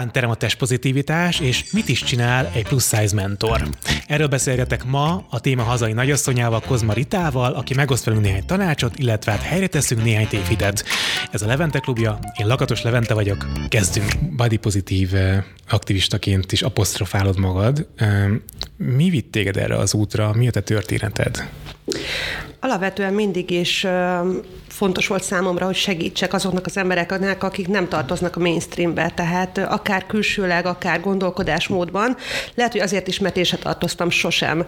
Mifán terem a testpozitivitás, és mit is csinál egy plusz size mentor? Erről beszélgetek ma a téma hazai nagyasszonyával, Kozma Ritával, aki megoszt velünk néhány tanácsot, illetve hát helyre teszünk néhány tévhitet. Ez a Levente klubja, én Lakatos Levente vagyok. Kezdünk. Body pozitív eh, aktivistaként is apostrofálod magad. Mi vitt téged erre az útra? Mi a te történeted? Alapvetően mindig is fontos volt számomra, hogy segítsek azoknak az embereknek, akik nem tartoznak a mainstreambe, tehát akár külsőleg, akár gondolkodásmódban. Lehet, hogy azért is, mert én se tartoztam sosem.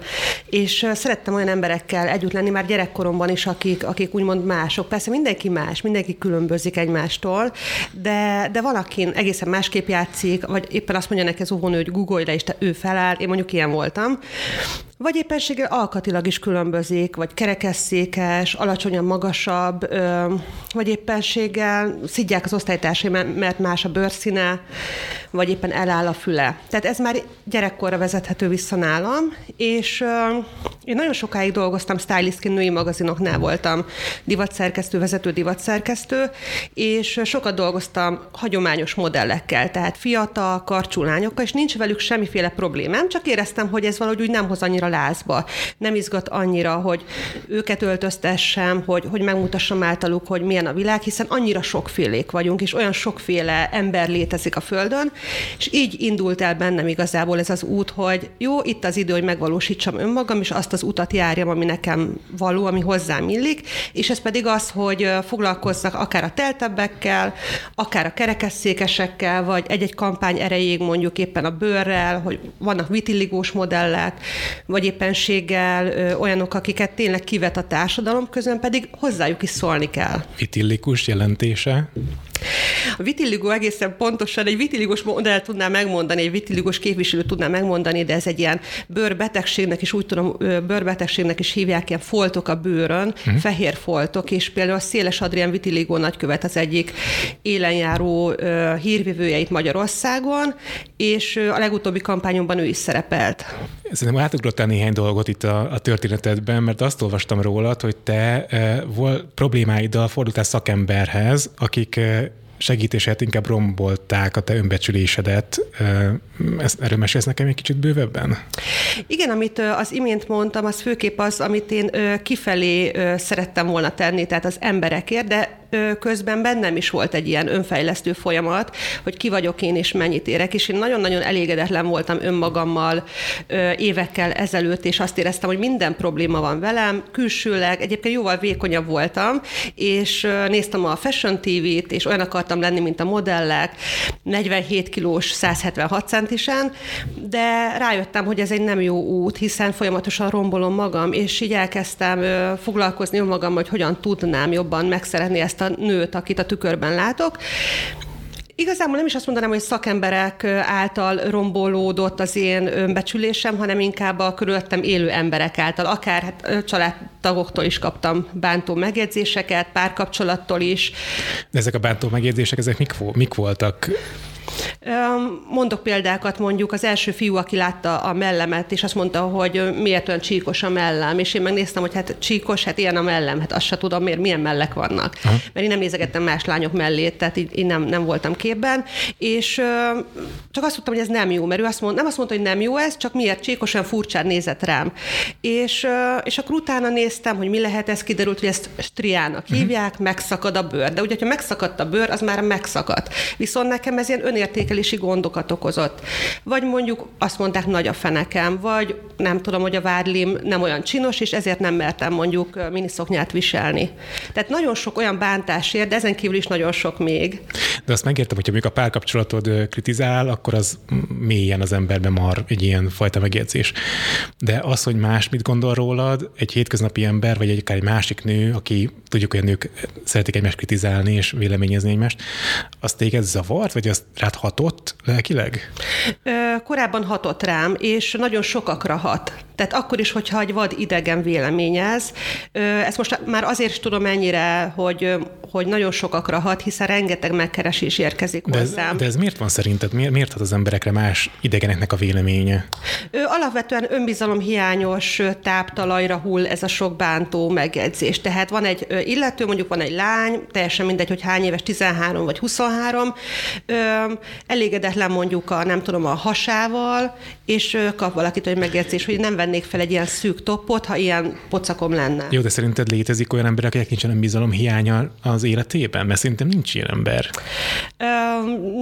És szerettem olyan emberekkel együtt lenni már gyerekkoromban is, akik, akik úgymond mások. Persze mindenki más, mindenki különbözik egymástól, de, de valakin egészen másképp játszik, vagy éppen azt mondja neki az óvónő, hogy googolj le, és te ő feláll, én mondjuk ilyen voltam vagy éppenséggel alkatilag is különbözik, vagy kerekesszékes, alacsonyan magasabb, vagy éppenséggel szidják az osztálytársai, mert más a bőrszíne, vagy éppen eláll a füle. Tehát ez már gyerekkorra vezethető vissza nálam, és én nagyon sokáig dolgoztam stylistként, női magazinoknál voltam divatszerkesztő, vezető divatszerkesztő, és sokat dolgoztam hagyományos modellekkel, tehát fiatal, karcsú lányokkal, és nincs velük semmiféle problémám, csak éreztem, hogy ez valahogy úgy nem hoz annyira lázba. Nem izgat annyira, hogy őket öltöztessem, hogy, hogy megmutassam általuk, hogy milyen a világ, hiszen annyira sokfélék vagyunk, és olyan sokféle ember létezik a Földön, és így indult el bennem igazából ez az út, hogy jó, itt az idő, hogy megvalósítsam önmagam, és azt az utat járjam, ami nekem való, ami hozzám illik, és ez pedig az, hogy foglalkozzak akár a teltebbekkel, akár a kerekesszékesekkel, vagy egy-egy kampány erejéig mondjuk éppen a bőrrel, hogy vannak vitilligós modellek, vagy éppenséggel olyanok, akiket tényleg kivet a társadalom, közben pedig hozzájuk is szólni kell. Vitillikus jelentése? A vitilligó egészen pontosan egy vitilligós modell tudná megmondani, egy vitilligós képviselő tudná megmondani, de ez egy ilyen bőrbetegségnek is, úgy tudom, bőrbetegségnek is hívják, ilyen foltok a bőrön, uh-huh. fehér foltok, és például a Széles Adrián vitilligó nagykövet az egyik élenjáró hírvivője itt Magyarországon, és a legutóbbi kampányomban ő is szerepelt. Szerintem átugrottál néhány dolgot itt a, a történetedben, mert azt olvastam rólad, hogy te uh, volt problémáiddal fordultál szakemberhez, akik segítését inkább rombolták a te önbecsülésedet. Ezt, erről mesélsz nekem egy kicsit bővebben? Igen, amit az imént mondtam, az főképp az, amit én kifelé szerettem volna tenni, tehát az emberekért, de közben bennem is volt egy ilyen önfejlesztő folyamat, hogy ki vagyok én és mennyit érek, és én nagyon-nagyon elégedetlen voltam önmagammal évekkel ezelőtt, és azt éreztem, hogy minden probléma van velem, külsőleg, egyébként jóval vékonyabb voltam, és néztem a Fashion TV-t, és olyan akartam lenni, mint a modellek, 47 kilós, 176 centisen, de rájöttem, hogy ez egy nem jó út, hiszen folyamatosan rombolom magam, és így elkezdtem foglalkozni önmagam, hogy hogyan tudnám jobban megszeretni ezt a nőt, akit a tükörben látok. Igazából nem is azt mondanám, hogy szakemberek által rombolódott az én önbecsülésem, hanem inkább a körülöttem élő emberek által, akár hát, családtagoktól is kaptam bántó megjegyzéseket, párkapcsolattól is. De ezek a bántó megjegyzések, ezek mik, mik voltak? Mondok példákat, mondjuk az első fiú, aki látta a mellemet, és azt mondta, hogy miért olyan csíkos a mellem, és én megnéztem, hogy hát csíkos, hát ilyen a mellem, hát azt se tudom, miért milyen mellek vannak. Aha. Mert én nem nézegettem más lányok mellét, tehát így, én nem, nem voltam képben, és csak azt tudtam, hogy ez nem jó, mert ő azt mond, nem azt mondta, hogy nem jó ez, csak miért csíkos, olyan furcsán nézett rám. És, és akkor utána néztem, hogy mi lehet ez, kiderült, hogy ezt striának mhm. hívják, uh-huh. megszakad a bőr. De ugye, ha megszakadt a bőr, az már megszakadt. Viszont nekem ez ilyen önértékelési gondokat okozott. Vagy mondjuk azt mondták, nagy a fenekem, vagy nem tudom, hogy a vádlim nem olyan csinos, és ezért nem mertem mondjuk miniszoknyát viselni. Tehát nagyon sok olyan bántás ér, de ezen kívül is nagyon sok még. De azt megértem, hogyha még a párkapcsolatod kritizál, akkor az mélyen az emberben mar egy ilyen fajta megjegyzés. De az, hogy más mit gondol rólad, egy hétköznapi ember, vagy egy akár egy másik nő, aki tudjuk, hogy a nők szeretik egymást kritizálni és véleményezni egymást, az téged zavart, vagy azt rád hatott lelkileg? Korábban hatott rám, és nagyon sokakra hat. Tehát akkor is, hogyha egy vad idegen véleményez. Ezt most már azért is tudom ennyire, hogy, hogy nagyon sokakra hat, hiszen rengeteg megkeres is érkezik de ez, hozzám. De ez miért van szerinted? Miért, miért hat az emberekre más idegeneknek a véleménye? Alapvetően önbizalomhiányos táptalajra hull ez a sok bántó megjegyzés. Tehát van egy illető, mondjuk van egy lány, teljesen mindegy, hogy hány éves, 13 vagy 23, elégedetlen mondjuk a, nem tudom, a hasával, és kap valakit egy megjegyzés, hogy nem vennék fel egy ilyen szűk toppot, ha ilyen pocakom lenne. Jó, de szerinted létezik olyan ember, akinek nincsen bizalom hiánya az életében? Mert szerintem nincs ilyen ember. Ö,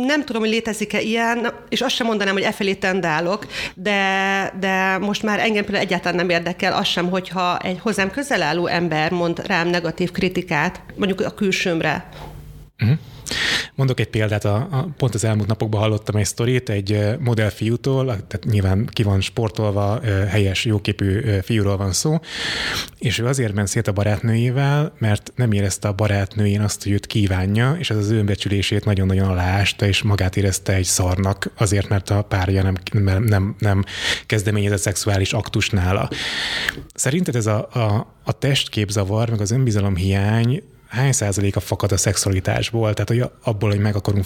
nem tudom, hogy létezik-e ilyen, és azt sem mondanám, hogy e felé tendálok, de, de most már engem például egyáltalán nem érdekel az sem, hogyha egy hozzám közel álló ember mond rám negatív kritikát, mondjuk a külsőmre. Uh-huh. Mondok egy példát, a, a, pont az elmúlt napokban hallottam egy sztorit egy modellfiútól, tehát nyilván ki van sportolva, helyes, jóképű fiúról van szó, és ő azért ment szét a barátnőjével, mert nem érezte a barátnőjén azt, hogy őt kívánja, és ez az önbecsülését nagyon-nagyon aláásta, és magát érezte egy szarnak, azért, mert a párja nem, nem, nem, nem kezdeményezett szexuális aktus nála. Szerinted ez a, a, a testképzavar, meg az önbizalom hiány hány százaléka fakad a szexualitásból, tehát hogy abból, hogy meg akarunk,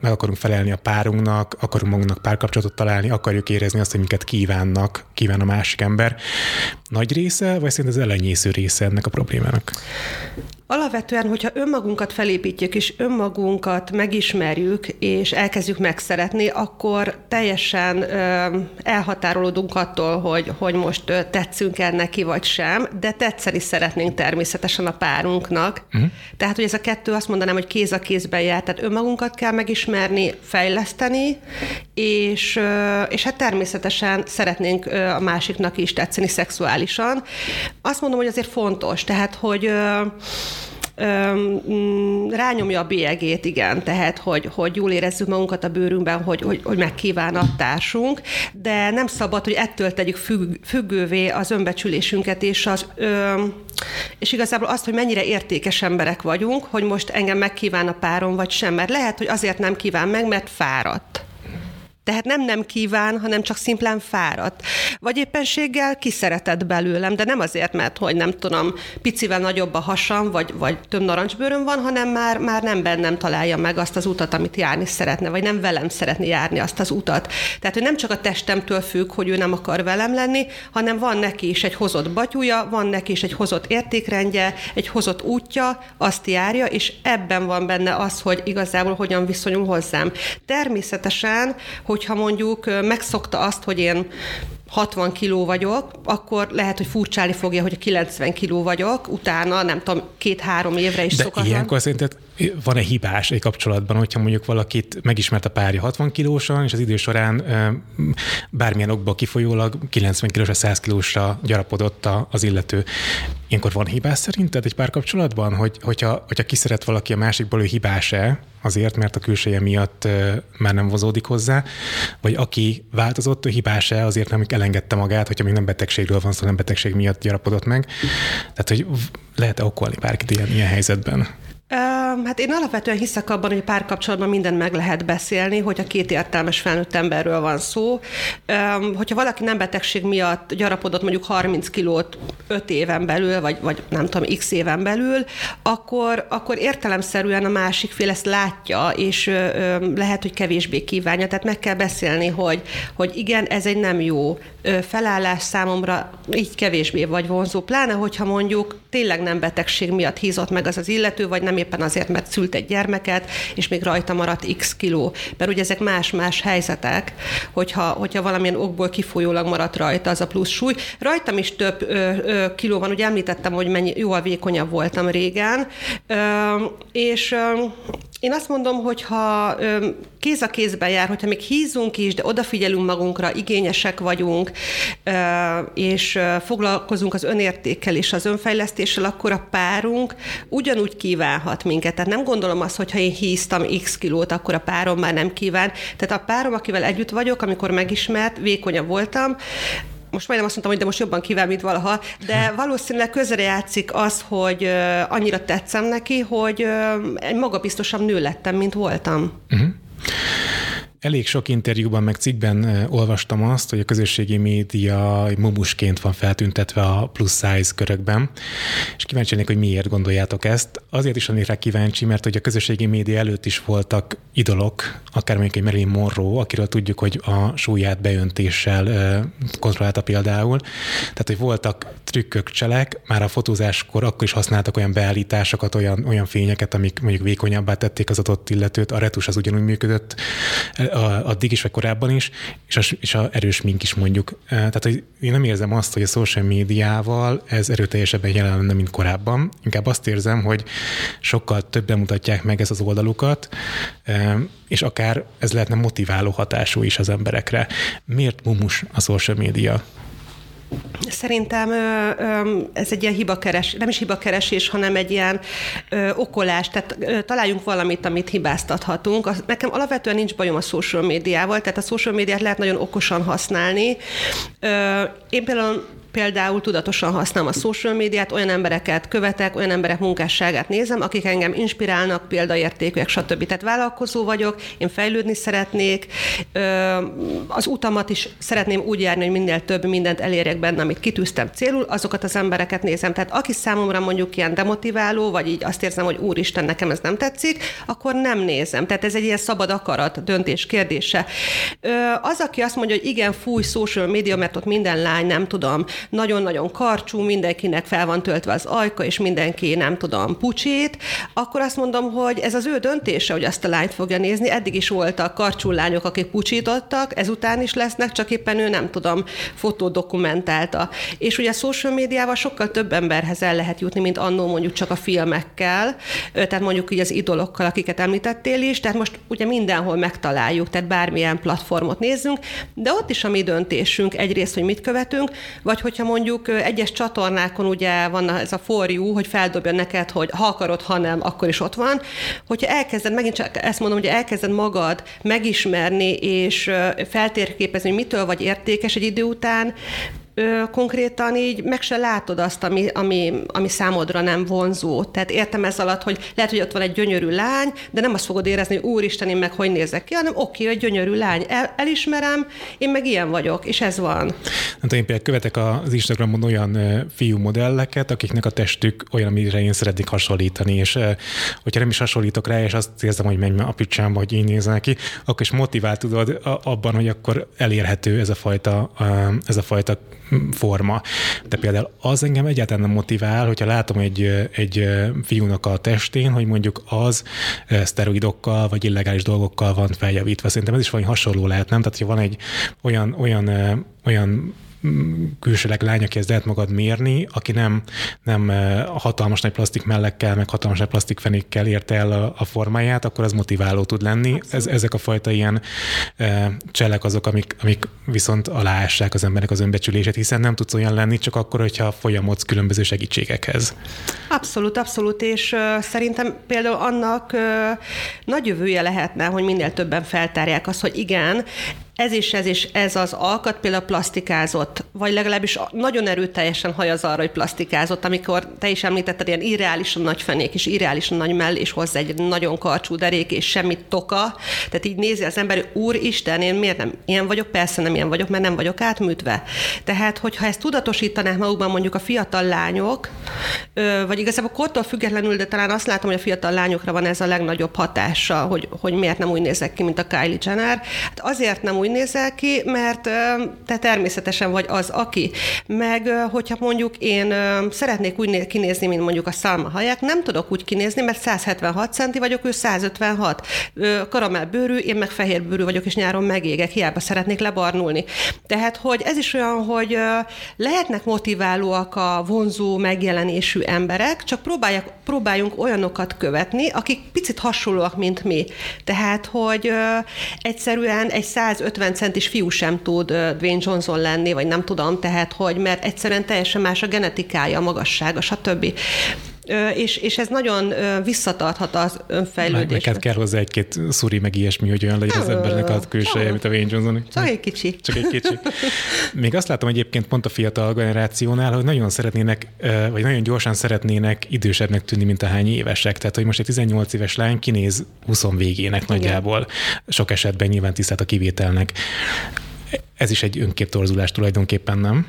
meg akarunk felelni a párunknak, akarunk magunknak párkapcsolatot találni, akarjuk érezni azt, hogy minket kívánnak, kíván a másik ember. Nagy része, vagy szerint az elenyésző része ennek a problémának? Alapvetően, hogyha önmagunkat felépítjük, és önmagunkat megismerjük, és elkezdjük megszeretni, akkor teljesen elhatárolódunk attól, hogy, hogy most tetszünk-e neki, vagy sem, de tetszeni szeretnénk természetesen a párunknak. Uh-huh. Tehát, hogy ez a kettő azt mondanám, hogy kéz a kézben jár. Tehát önmagunkat kell megismerni, fejleszteni, és, és hát természetesen szeretnénk a másiknak is tetszeni szexuálisan. Azt mondom, hogy azért fontos, tehát, hogy Mm, rányomja a bélyegét, igen, tehát, hogy, hogy jól érezzük magunkat a bőrünkben, hogy, hogy, hogy megkíván a társunk, de nem szabad, hogy ettől tegyük függ, függővé az önbecsülésünket, és az ö, és igazából azt, hogy mennyire értékes emberek vagyunk, hogy most engem megkíván a párom, vagy sem, mert lehet, hogy azért nem kíván meg, mert fáradt. Tehát nem nem kíván, hanem csak szimplán fáradt. Vagy éppenséggel kiszeretett belőlem, de nem azért, mert hogy nem tudom, picivel nagyobb a hasam, vagy, vagy több narancsbőröm van, hanem már, már nem bennem találja meg azt az utat, amit járni szeretne, vagy nem velem szeretni járni azt az utat. Tehát, hogy nem csak a testemtől függ, hogy ő nem akar velem lenni, hanem van neki is egy hozott batyúja, van neki is egy hozott értékrendje, egy hozott útja, azt járja, és ebben van benne az, hogy igazából hogyan viszonyul hozzám. Természetesen, hogyha mondjuk megszokta azt, hogy én 60 kiló vagyok, akkor lehet, hogy furcsáli fogja, hogy 90 kiló vagyok, utána nem tudom, két-három évre is De szokatlan. ilyenkor szerinted van-e hibás egy kapcsolatban, hogyha mondjuk valakit megismert a párja 60 kilósan, és az idő során bármilyen okból kifolyólag 90 kilósra, 100 kilósra gyarapodott az illető. Ilyenkor van hibás szerinted egy párkapcsolatban, hogy, hogyha, hogyha kiszeret valaki a másikból, ő hibás-e azért, mert a külseje miatt már nem vozódik hozzá, vagy aki változott, ő hibás-e azért, nem elengedte magát, hogyha még nem betegségről van szó, nem betegség miatt gyarapodott meg. Tehát, hogy lehet-e okolni bárkit ilyen, ilyen helyzetben? Hát én alapvetően hiszek abban, hogy párkapcsolatban minden meg lehet beszélni, hogyha két értelmes felnőtt emberről van szó. Hogyha valaki nem betegség miatt gyarapodott mondjuk 30 kilót 5 éven belül, vagy, vagy nem tudom, x éven belül, akkor, akkor értelemszerűen a másik fél ezt látja, és lehet, hogy kevésbé kívánja. Tehát meg kell beszélni, hogy, hogy igen, ez egy nem jó felállás számomra, így kevésbé vagy vonzó. Pláne, hogyha mondjuk tényleg nem betegség miatt hízott meg az az illető, vagy nem éppen azért, mert szült egy gyermeket, és még rajta maradt x kiló. Mert ugye ezek más-más helyzetek, hogyha, hogyha valamilyen okból kifolyólag maradt rajta az a plusz súly. Rajtam is több ö, ö, kiló van, ugye említettem, hogy mennyi, jóval vékonyabb voltam régen, ö, és ö, én azt mondom, hogy ha kéz a kézben jár, hogyha még hízunk is, de odafigyelünk magunkra, igényesek vagyunk, és foglalkozunk az önértékkel és az önfejlesztéssel, akkor a párunk ugyanúgy kívánhat minket. Tehát nem gondolom azt, hogy ha én híztam x kilót, akkor a párom már nem kíván. Tehát a párom, akivel együtt vagyok, amikor megismert, vékonyabb voltam, most majdnem azt mondtam, hogy de most jobban kíván, mint valaha, de valószínűleg közre játszik az, hogy annyira tetszem neki, hogy egy magabiztosabb nő lettem, mint voltam. Uh-huh. Elég sok interjúban, meg cikkben olvastam azt, hogy a közösségi média mumusként van feltüntetve a plus size körökben, és kíváncsi lennék, hogy miért gondoljátok ezt. Azért is lennék rá kíváncsi, mert hogy a közösségi média előtt is voltak idolok, akár mondjuk egy Marilyn Monroe, akiről tudjuk, hogy a súlyát beöntéssel kontrollálta például. Tehát, hogy voltak trükkök, cselek, már a fotózáskor akkor is használtak olyan beállításokat, olyan, olyan fényeket, amik mondjuk vékonyabbá tették az adott illetőt, a retus az ugyanúgy működött addig is, vagy korábban is, és a, és a erős mink is mondjuk. Tehát, hogy én nem érzem azt, hogy a social médiával ez erőteljesebben jelen lenne, mint korábban. Inkább azt érzem, hogy sokkal többen mutatják meg ezt az oldalukat, és akár ez lehetne motiváló hatású is az emberekre. Miért mumus a social média? Szerintem ez egy ilyen hibakeres, nem is hibakeresés, hanem egy ilyen okolás, tehát találjunk valamit, amit hibáztathatunk. Nekem alapvetően nincs bajom a social médiával, tehát a social médiát lehet nagyon okosan használni. Én például például tudatosan használom a social médiát, olyan embereket követek, olyan emberek munkásságát nézem, akik engem inspirálnak, példaértékűek, stb. Tehát vállalkozó vagyok, én fejlődni szeretnék, az utamat is szeretném úgy járni, hogy minél több mindent elérjek benne, amit kitűztem célul, azokat az embereket nézem. Tehát aki számomra mondjuk ilyen demotiváló, vagy így azt érzem, hogy úristen, nekem ez nem tetszik, akkor nem nézem. Tehát ez egy ilyen szabad akarat, döntés kérdése. Az, aki azt mondja, hogy igen, fúj, social media, mert ott minden lány, nem tudom, nagyon-nagyon karcsú, mindenkinek fel van töltve az ajka, és mindenki, nem tudom, pucsét, akkor azt mondom, hogy ez az ő döntése, hogy azt a lányt fogja nézni. Eddig is voltak karcsú lányok, akik pucsítottak, ezután is lesznek, csak éppen ő nem tudom, fotó dokumentálta. És ugye a social médiával sokkal több emberhez el lehet jutni, mint annó mondjuk csak a filmekkel, tehát mondjuk így az idolokkal, akiket említettél is, tehát most ugye mindenhol megtaláljuk, tehát bármilyen platformot nézzünk, de ott is a mi döntésünk egyrészt, hogy mit követünk, vagy hogy hogyha mondjuk egyes csatornákon ugye van ez a for you, hogy feldobja neked, hogy ha akarod, ha nem, akkor is ott van. Hogyha elkezded, megint csak ezt mondom, hogy elkezded magad megismerni és feltérképezni, hogy mitől vagy értékes egy idő után, ö, konkrétan így meg se látod azt, ami, ami, ami számodra nem vonzó. Tehát értem ez alatt, hogy lehet, hogy ott van egy gyönyörű lány, de nem azt fogod érezni, hogy úristen, én meg hogy nézek ki, hanem oké, egy gyönyörű lány, El, elismerem, én meg ilyen vagyok, és ez van. Hát én például követek az Instagramon olyan fiú modelleket, akiknek a testük olyan, amire én szeretnék hasonlítani, és hogyha nem is hasonlítok rá, és azt érzem, hogy menj a picsámba, hogy én nézem ki, akkor is motivál tudod abban, hogy akkor elérhető ez a fajta, ez a fajta forma. De például az engem egyáltalán nem motivál, hogyha látom egy, egy fiúnak a testén, hogy mondjuk az szteroidokkal vagy illegális dolgokkal van feljavítva. Szerintem ez is valami hasonló lehet, nem? Tehát, hogy van egy olyan, olyan, olyan külsőleg lány, akihez lehet magad mérni, aki nem, nem hatalmas nagy plastik mellekkel, meg hatalmas nagy plastik fenékkel érte el a, a formáját, akkor az motiváló tud lenni. Ez, ezek a fajta ilyen e, cselek azok, amik, amik viszont aláássák az embernek az önbecsülését, hiszen nem tudsz olyan lenni, csak akkor, hogyha folyamodsz különböző segítségekhez. Abszolút, abszolút, és uh, szerintem például annak uh, nagy jövője lehetne, hogy minél többen feltárják azt, hogy igen, ez is ez is ez az alkat például plastikázott, vagy legalábbis nagyon erőteljesen hajaz arra, hogy plastikázott, amikor te is említetted, ilyen irreálisan nagy fenék és irreálisan nagy mell, és hozzá egy nagyon karcsú derék, és semmit toka. Tehát így nézi az ember, úr Isten, én miért nem ilyen vagyok? Persze nem ilyen vagyok, mert nem vagyok átműtve. Tehát, hogyha ezt tudatosítanák magukban mondjuk a fiatal lányok, vagy igazából kortól függetlenül, de talán azt látom, hogy a fiatal lányokra van ez a legnagyobb hatása, hogy, hogy miért nem úgy nézek ki, mint a Kylie Jenner. Hát azért nem úgy úgy nézel ki, mert te természetesen vagy az, aki. Meg, hogyha mondjuk én szeretnék úgy kinézni, mint mondjuk a Salma Hayek, nem tudok úgy kinézni, mert 176 centi vagyok, ő 156. Karamell bőrű, én meg fehér bőrű vagyok, és nyáron megégek, hiába szeretnék lebarnulni. Tehát, hogy ez is olyan, hogy lehetnek motiválóak a vonzó megjelenésű emberek, csak próbálják, próbáljunk olyanokat követni, akik picit hasonlóak, mint mi. Tehát, hogy egyszerűen egy 150 50 centis fiú sem tud Dwayne Johnson lenni, vagy nem tudom, tehát hogy, mert egyszerűen teljesen más a genetikája, a magassága, stb. És, és ez nagyon visszatarthat az önfejlődést. Neked kell hozzá egy-két szuri, meg ilyesmi, hogy olyan legyen az embernek a külseje, mint a Wayne Johnson. Csak egy kicsi. Csak egy kicsi. Még azt látom egyébként pont a fiatal generációnál, hogy nagyon szeretnének, vagy nagyon gyorsan szeretnének idősebbnek tűnni, mint a hány évesek. Tehát, hogy most egy 18 éves lány kinéz 20 végének Igen. nagyjából. Sok esetben nyilván tisztelt a kivételnek. Ez is egy önképtorzulás tulajdonképpen, nem?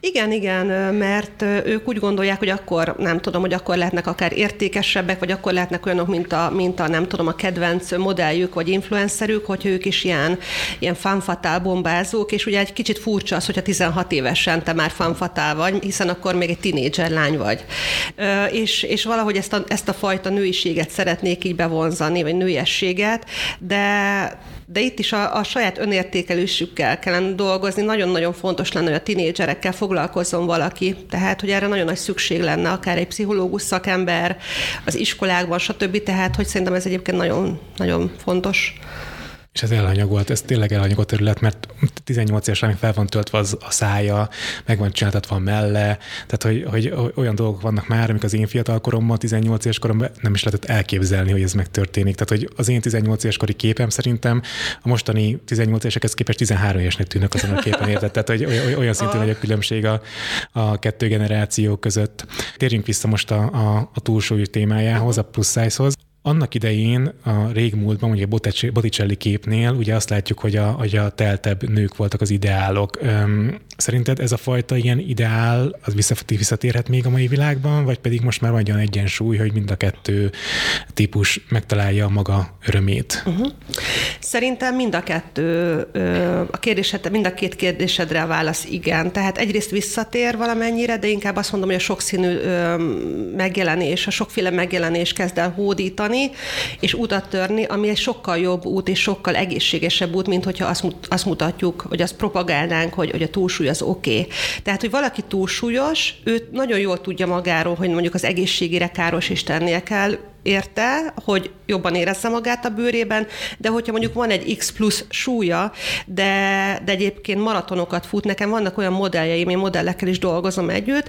Igen, igen, mert ők úgy gondolják, hogy akkor nem tudom, hogy akkor lehetnek akár értékesebbek, vagy akkor lehetnek olyanok, mint a, mint a nem tudom, a kedvenc modelljük, vagy influencerük, hogy ők is ilyen, ilyen fanfatál bombázók, és ugye egy kicsit furcsa az, hogyha 16 évesen te már fanfatál vagy, hiszen akkor még egy tinédzser lány vagy. És, és valahogy ezt a, ezt a fajta nőiséget szeretnék így bevonzani, vagy nőiességet, de de itt is a, a saját önértékelésükkel kellene dolgozni. Nagyon-nagyon fontos lenne, hogy a tinédzserekkel foglalkozzon valaki. Tehát, hogy erre nagyon nagy szükség lenne, akár egy pszichológus szakember az iskolákban, stb. Tehát, hogy szerintem ez egyébként nagyon, nagyon fontos és ez elanyagolt, ez tényleg elanyagolt terület, mert 18 évesen fel van töltve az, a szája, meg van csináltatva a melle, tehát hogy, hogy olyan dolgok vannak már, amik az én fiatal koromban, 18 éves koromban nem is lehetett elképzelni, hogy ez megtörténik. Tehát, hogy az én 18 éves kori képem szerintem a mostani 18 évesekhez képest 13 évesnek tűnök azon a képen, érted? Tehát, hogy olyan szintű nagy a különbség a, a kettő generáció között. Térjünk vissza most a, a, a túlsúly témájához, a plusz size-hoz. Annak idején a régmúltban, ugye a Botticelli képnél, ugye azt látjuk, hogy a, hogy a teltebb nők voltak az ideálok. Szerinted ez a fajta ilyen ideál, az visszatérhet még a mai világban, vagy pedig most már van olyan egyensúly, hogy mind a kettő típus megtalálja a maga örömét? Uh-huh. Szerintem mind a kettő, a kérdésed, mind a két kérdésedre a válasz igen. Tehát egyrészt visszatér valamennyire, de inkább azt mondom, hogy a sokszínű megjelenés, a sokféle megjelenés kezd el hódítani, és utat törni, ami egy sokkal jobb út, és sokkal egészségesebb út, mint hogyha azt, azt mutatjuk, hogy azt propagálnánk, hogy, hogy a túlsúly az oké. Okay. Tehát, hogy valaki túlsúlyos, ő nagyon jól tudja magáról, hogy mondjuk az egészségére káros is tennie kell, érte, hogy jobban érezze magát a bőrében, de hogyha mondjuk van egy X plusz súlya, de, de egyébként maratonokat fut, nekem vannak olyan modelljeim, én modellekkel is dolgozom együtt,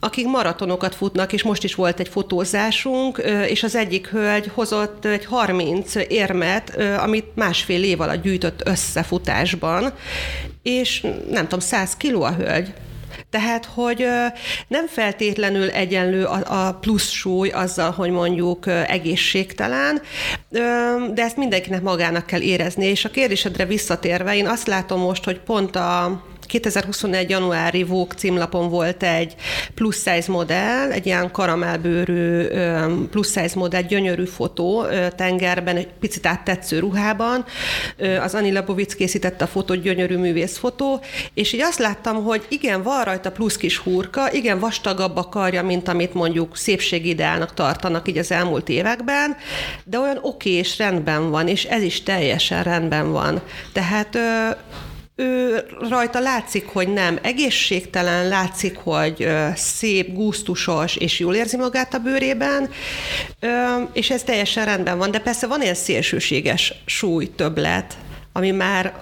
akik maratonokat futnak, és most is volt egy fotózásunk, és az egyik hölgy hozott egy 30 érmet, amit másfél év alatt gyűjtött összefutásban, és nem tudom, 100 kiló a hölgy. Tehát, hogy nem feltétlenül egyenlő a, plusz súly azzal, hogy mondjuk egészségtelen, de ezt mindenkinek magának kell érezni. És a kérdésedre visszatérve, én azt látom most, hogy pont a 2021. januári Vogue címlapon volt egy plusz size modell, egy ilyen karamelbőrű plusz size modell, gyönyörű fotó tengerben, egy picit áttetsző ruhában. Az Ani Labovic készítette a fotót, gyönyörű művészfotó, és így azt láttam, hogy igen, van rajta plusz kis hurka, igen, vastagabb a karja, mint amit mondjuk szépségideálnak tartanak így az elmúlt években, de olyan oké és rendben van, és ez is teljesen rendben van. Tehát ő rajta látszik, hogy nem. Egészségtelen, látszik, hogy szép, gusztusos, és jól érzi magát a bőrében, és ez teljesen rendben van, de persze van ilyen szélsőséges súly többlet, ami már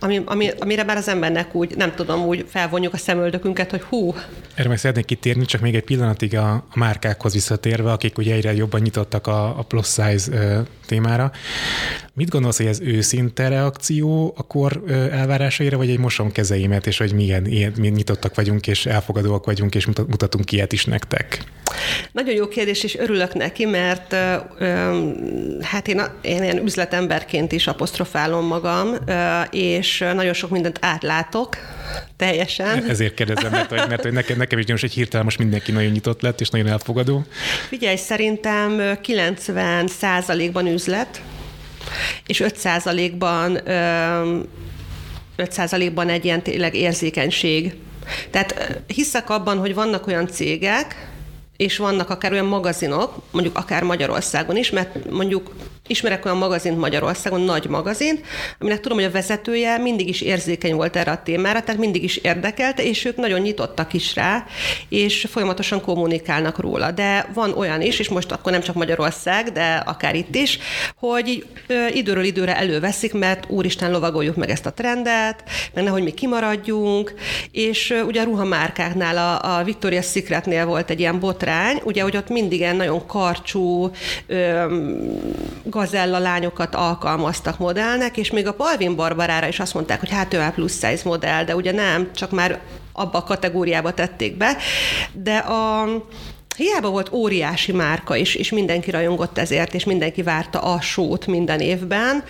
ami, ami, amire már az embernek úgy, nem tudom, úgy felvonjuk a szemöldökünket, hogy hú. Erre meg szeretnék kitérni, csak még egy pillanatig a, a márkákhoz visszatérve, akik ugye egyre jobban nyitottak a, a plus size ö, témára. Mit gondolsz, hogy ez őszinte reakció a kor elvárásaira, vagy egy mosom kezeimet, és hogy milyen, ilyen, mi nyitottak vagyunk, és elfogadóak vagyunk, és mutatunk ilyet is nektek? Nagyon jó kérdés, és örülök neki, mert hát én, én ilyen üzletemberként is apostrofálom magam, és nagyon sok mindent átlátok, teljesen. Ezért kérdezem, mert, mert, nekem, nekem is gyanús, hogy hirtelen most mindenki nagyon nyitott lett, és nagyon elfogadó. Figyelj, szerintem 90 százalékban üzlet, és 5 százalékban 5 százalékban egy ilyen tényleg érzékenység. Tehát hiszek abban, hogy vannak olyan cégek, és vannak akár olyan magazinok, mondjuk akár Magyarországon is, mert mondjuk ismerek olyan magazint Magyarországon, nagy magazint, aminek tudom, hogy a vezetője mindig is érzékeny volt erre a témára, tehát mindig is érdekelte, és ők nagyon nyitottak is rá, és folyamatosan kommunikálnak róla. De van olyan is, és most akkor nem csak Magyarország, de akár itt is, hogy így, ö, időről időre előveszik, mert úristen lovagoljuk meg ezt a trendet, meg nehogy mi kimaradjunk, és ö, ugye a ruhamárkáknál, a, a Victoria's Secretnél volt egy ilyen botrány, ugye, hogy ott mindig ilyen nagyon karcsú, ö, gazella lányokat alkalmaztak modellnek, és még a Palvin Barbarára is azt mondták, hogy hát ő már plusz size modell, de ugye nem, csak már abba a kategóriába tették be. De a, Hiába volt óriási márka is, és mindenki rajongott ezért, és mindenki várta a sót minden évben,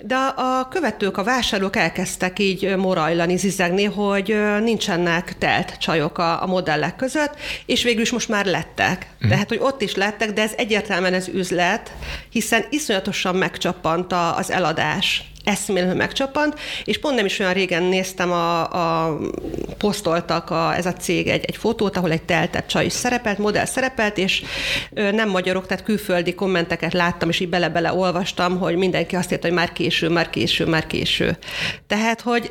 de a követők, a vásárlók elkezdtek így morajlani, zizegni, hogy nincsenek telt csajok a, a modellek között, és végül is most már lettek. Mm. Tehát, hogy ott is lettek, de ez egyértelműen ez üzlet, hiszen iszonyatosan megcsappant az eladás eszméletlenül megcsapant, és pont nem is olyan régen néztem, a, a posztoltak a, ez a cég egy, egy fotót, ahol egy teltett csaj is szerepelt, modell szerepelt, és nem magyarok, tehát külföldi kommenteket láttam, és így bele-bele olvastam, hogy mindenki azt írta, hogy már késő, már késő, már késő. Tehát, hogy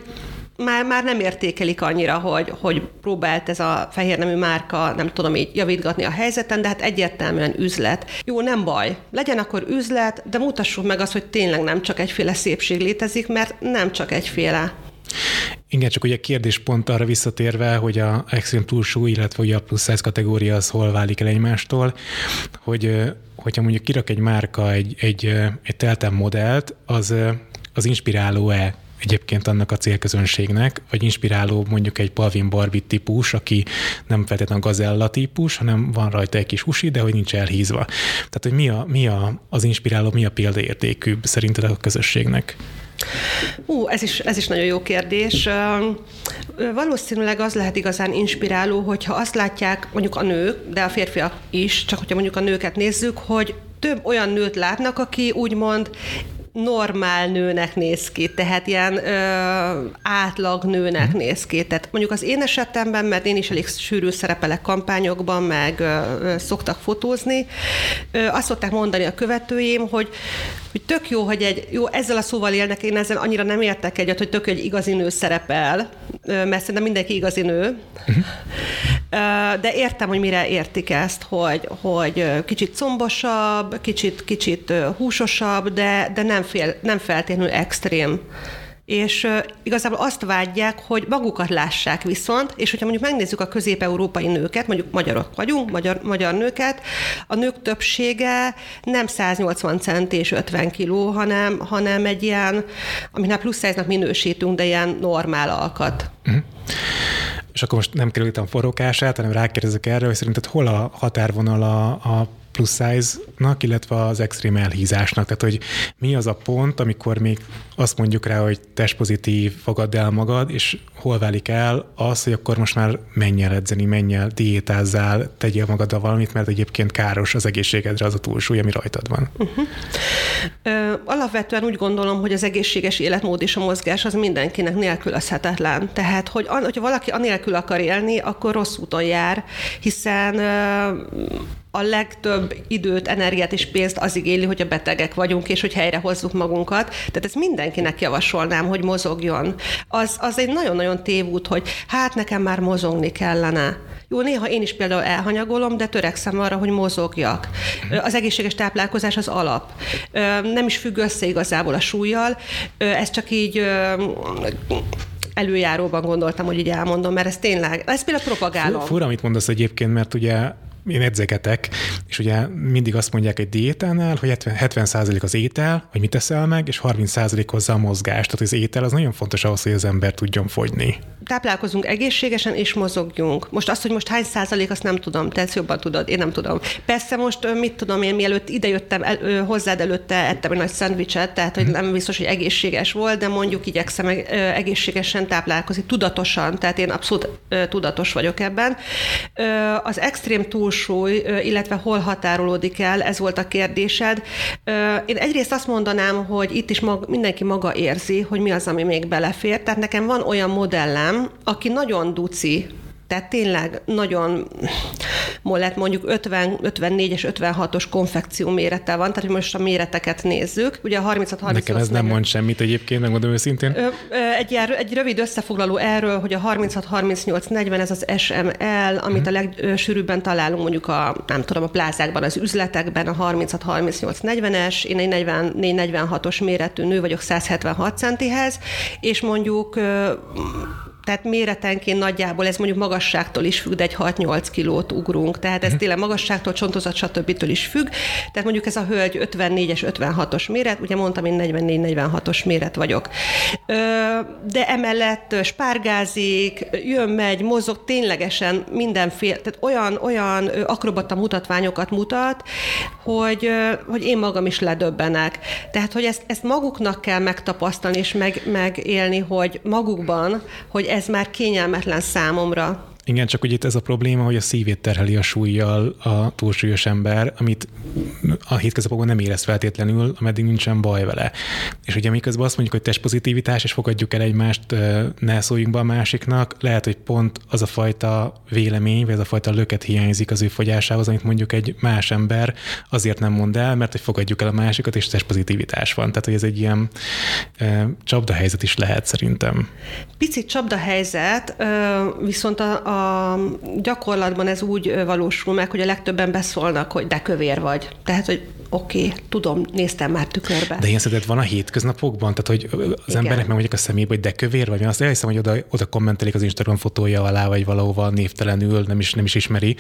már, már nem értékelik annyira, hogy, hogy próbált ez a fehérnemű márka, nem tudom így javítgatni a helyzeten, de hát egyértelműen üzlet. Jó, nem baj, legyen akkor üzlet, de mutassuk meg azt, hogy tényleg nem csak egyféle szépség létezik, mert nem csak egyféle. Igen, csak ugye kérdés pont arra visszatérve, hogy a extrém túlsú, illetve ugye a plusz size kategória az hol válik el egymástól, hogy hogyha mondjuk kirak egy márka egy, egy, egy teltem modellt, az, az inspiráló-e egyébként annak a célközönségnek, vagy inspiráló mondjuk egy Palvin Barbie típus, aki nem feltétlenül gazella típus, hanem van rajta egy kis husi, de hogy nincs elhízva. Tehát, hogy mi, a, mi a, az inspiráló, mi a példaértékű szerinted a közösségnek? Ú, ez is, ez is nagyon jó kérdés. Valószínűleg az lehet igazán inspiráló, hogyha azt látják mondjuk a nők, de a férfiak is, csak hogyha mondjuk a nőket nézzük, hogy több olyan nőt látnak, aki úgymond normál nőnek néz ki, tehát ilyen ö, átlag nőnek mm. néz ki. Tehát mondjuk az én esetemben, mert én is elég sűrű szerepelek kampányokban, meg ö, ö, szoktak fotózni, ö, azt szokták mondani a követőim, hogy, hogy tök jó, hogy egy, jó, ezzel a szóval élnek, én ezzel annyira nem értek egyet, hogy tök jó, hogy igazi nő szerepel, mert szerintem mindenki igazi nő. Uh-huh. De értem, hogy mire értik ezt, hogy, hogy kicsit combosabb, kicsit, kicsit húsosabb, de, de nem, fél, nem feltétlenül extrém és igazából azt vágyják, hogy magukat lássák viszont, és hogyha mondjuk megnézzük a közép-európai nőket, mondjuk magyarok vagyunk, magyar, magyar nőket, a nők többsége nem 180 cent és 50 kiló, hanem, hanem egy ilyen, aminek plusz szájznak minősítünk, de ilyen normál alkat. Uh-huh és akkor most nem kerültem forrókását, hanem rákérdezek erre, hogy szerinted hol a határvonal a, a plusz size-nak, illetve az extrém elhízásnak. Tehát, hogy mi az a pont, amikor még azt mondjuk rá, hogy testpozitív, fogadd el magad, és hol válik el az, hogy akkor most már menj el edzeni, menj el, diétázzál, tegyél magaddal valamit, mert egyébként káros az egészségedre az a túlsúly, ami rajtad van. Uh-huh. Ö, alapvetően úgy gondolom, hogy az egészséges életmód és a mozgás az mindenkinek nélkülözhetetlen. Tehát, hogy an, hogyha valaki anélkül akar élni, akkor rossz úton jár, hiszen ö, a legtöbb időt, energiát és pénzt az igényli, hogy a betegek vagyunk, és hogy helyre hozzuk magunkat. Tehát ez mindenkinek javasolnám, hogy mozogjon. Az, az egy nagyon-nagyon tévút, hogy hát nekem már mozogni kellene. Jó, néha én is például elhanyagolom, de törekszem arra, hogy mozogjak. Az egészséges táplálkozás az alap. Nem is függ össze igazából a súlyjal, ez csak így előjáróban gondoltam, hogy így elmondom, mert ez tényleg, ez például propagálom. Fura, amit mondasz egyébként, mert ugye én edzegetek, és ugye mindig azt mondják egy diétánál, hogy 70%, az étel, hogy mit teszel meg, és 30% hozzá a mozgás. Tehát az étel az nagyon fontos ahhoz, hogy az ember tudjon fogyni. Táplálkozunk egészségesen, és mozogjunk. Most azt, hogy most hány százalék, azt nem tudom, te ezt jobban tudod, én nem tudom. Persze most, mit tudom én, mielőtt idejöttem, el, hozzád előtte ettem egy nagy szendvicset, tehát hogy nem biztos, hogy egészséges volt, de mondjuk igyekszem egészségesen táplálkozni, tudatosan, tehát én abszolút tudatos vagyok ebben. Az extrém túl túlsúly, illetve hol határolódik el, ez volt a kérdésed. Én egyrészt azt mondanám, hogy itt is mag, mindenki maga érzi, hogy mi az, ami még belefér. Tehát nekem van olyan modellem, aki nagyon duci, Tehát tényleg nagyon molett mondjuk 50, 54 és 56-os konfekció mérete van, tehát most a méreteket nézzük. Ugye a 36 38 Nekem ez nem mond semmit egyébként, megmondom őszintén. Egy, egy rövid összefoglaló erről, hogy a 36 38 40 ez az SML, amit hmm. a legsűrűbben találunk mondjuk a, nem tudom, a plázákban, az üzletekben, a 36 38 40-es, én egy 44 46-os méretű nő vagyok 176 centihez, és mondjuk tehát méretenként nagyjából ez mondjuk magasságtól is függ, de egy 6-8 kilót ugrunk. Tehát ez mhm. tényleg magasságtól, csontozat, stb. is függ. Tehát mondjuk ez a hölgy 54-es, 56-os méret, ugye mondtam, én 44-46-os méret vagyok. De emellett spárgázik, jön, megy, mozog, ténylegesen mindenféle, tehát olyan, olyan akrobata mutatványokat mutat, hogy, hogy én magam is ledöbbenek. Tehát, hogy ezt, ezt maguknak kell megtapasztalni és meg, megélni, hogy magukban, hogy ez már kényelmetlen számomra. Igen, csak hogy itt ez a probléma, hogy a szívét terheli a súlyjal a túlsúlyos ember, amit a hétköznapokban nem érez feltétlenül, ameddig nincsen baj vele. És ugye miközben azt mondjuk, hogy testpozitivitás, és fogadjuk el egymást, ne szóljunk be a másiknak, lehet, hogy pont az a fajta vélemény, vagy az a fajta löket hiányzik az ő fogyásához, amit mondjuk egy más ember azért nem mond el, mert hogy fogadjuk el a másikat, és testpozitivitás van. Tehát, hogy ez egy ilyen csapdahelyzet is lehet szerintem. Picit csapdahelyzet, viszont a, a gyakorlatban ez úgy valósul meg, hogy a legtöbben beszólnak, hogy de kövér vagy. Tehát, hogy oké, okay, tudom, néztem már tükörbe. De ilyen szerinted van a hétköznapokban? Tehát, hogy az Igen. embernek meg mondjuk a szemébe, hogy de kövér vagy, azt elhiszem, hogy oda, oda kommentelik az Instagram fotója alá, vagy valahova névtelenül, nem is, nem is ismeri.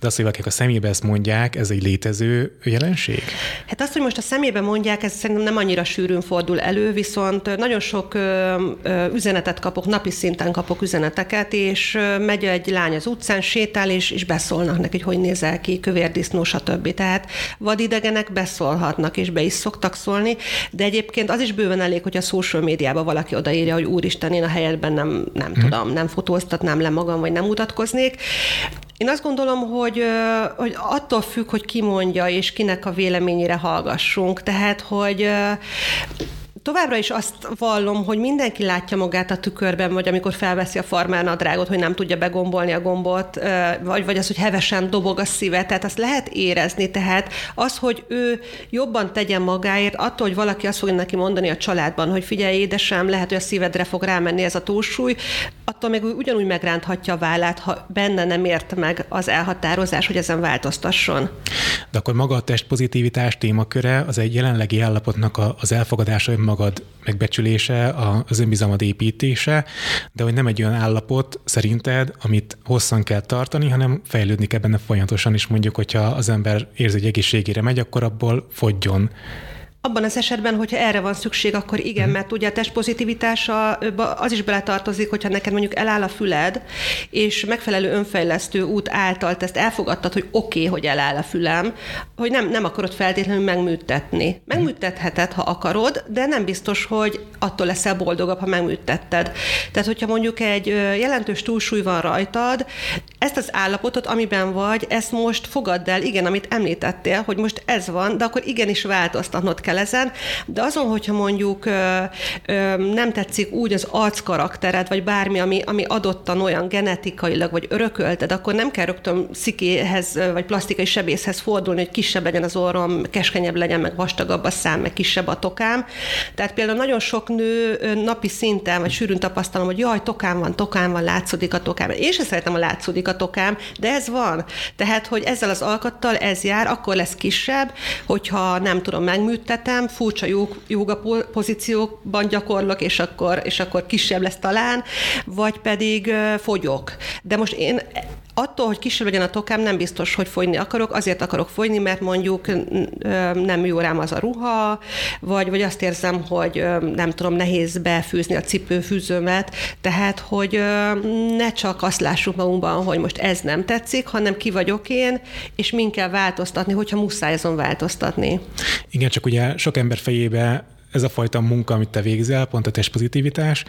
De azt, hogy valakik a szemébe ezt mondják, ez egy létező jelenség? Hát azt, hogy most a szemébe mondják, ez szerintem nem annyira sűrűn fordul elő, viszont nagyon sok ö, ö, üzenetet kapok, napi szinten kapok üzeneteket, és megy egy lány az utcán, sétál, és, és beszólnak neki, hogy hogy nézel ki, kövérdisznó, stb. Tehát vadidegenek beszólhatnak, és be is szoktak szólni, de egyébként az is bőven elég, hogy a social médiában valaki odaírja, hogy úristen, én a helyedben nem, nem hmm. tudom, nem fotóztatnám le magam, vagy nem mutatkoznék. Én azt gondolom, hogy, hogy attól függ, hogy ki mondja, és kinek a véleményére hallgassunk. Tehát, hogy továbbra is azt vallom, hogy mindenki látja magát a tükörben, vagy amikor felveszi a farmán a drágot, hogy nem tudja begombolni a gombot, vagy, vagy az, hogy hevesen dobog a szíve, tehát azt lehet érezni. Tehát az, hogy ő jobban tegyen magáért, attól, hogy valaki azt fogja neki mondani a családban, hogy figyelj, édesem, lehet, hogy a szívedre fog rámenni ez a túlsúly, attól még ugyanúgy megránthatja a vállát, ha benne nem ért meg az elhatározás, hogy ezen változtasson. De akkor maga a testpozitivitás témaköre az egy jelenlegi állapotnak az elfogadása önmagad megbecsülése, az önbizalmad építése, de hogy nem egy olyan állapot szerinted, amit hosszan kell tartani, hanem fejlődni kell benne folyamatosan is mondjuk, hogyha az ember érzi, hogy egészségére megy, akkor abból fogjon. Abban az esetben, hogyha erre van szükség, akkor igen, mm. mert ugye a testpozitivitása az is beletartozik, hogyha neked mondjuk eláll a füled, és megfelelő önfejlesztő út által ezt elfogadtad, hogy oké, okay, hogy eláll a fülem, hogy nem, nem akarod feltétlenül megműtetni. Megműtetheted, ha akarod, de nem biztos, hogy attól leszel boldogabb, ha megműtetted. Tehát, hogyha mondjuk egy jelentős túlsúly van rajtad, ezt az állapotot, amiben vagy, ezt most fogadd el, igen, amit említettél, hogy most ez van, de akkor igenis változtatnod kell ezen, de azon, hogyha mondjuk nem tetszik úgy az arckaraktered, vagy bármi, ami, ami adottan olyan genetikailag, vagy örökölted, akkor nem kell rögtön szikéhez, vagy plastikai sebészhez fordulni, hogy kisebb legyen az orrom, keskenyebb legyen, meg vastagabb a szám, meg kisebb a tokám. Tehát például nagyon sok nő napi szinten, vagy sűrűn tapasztalom, hogy jaj, tokám van, tokám van, látszódik a tokám. Én sem szeretem, a látszódik a tokám, de ez van. Tehát, hogy ezzel az alkattal ez jár, akkor lesz kisebb, hogyha nem tudom, megműtet, vezetem, furcsa joga pozíciókban gyakorlok, és akkor, és akkor kisebb lesz talán, vagy pedig fogyok. De most én attól, hogy kisebb legyen a tokám, nem biztos, hogy fogyni akarok, azért akarok fogyni, mert mondjuk nem jó rám az a ruha, vagy, vagy azt érzem, hogy nem tudom, nehéz befűzni a cipőfűzőmet, tehát, hogy ne csak azt lássuk magunkban, hogy most ez nem tetszik, hanem ki vagyok én, és min kell változtatni, hogyha muszáj azon változtatni. Igen, csak ugye sok ember fejébe ez a fajta munka, amit te végzel, pont a testpozitivitás,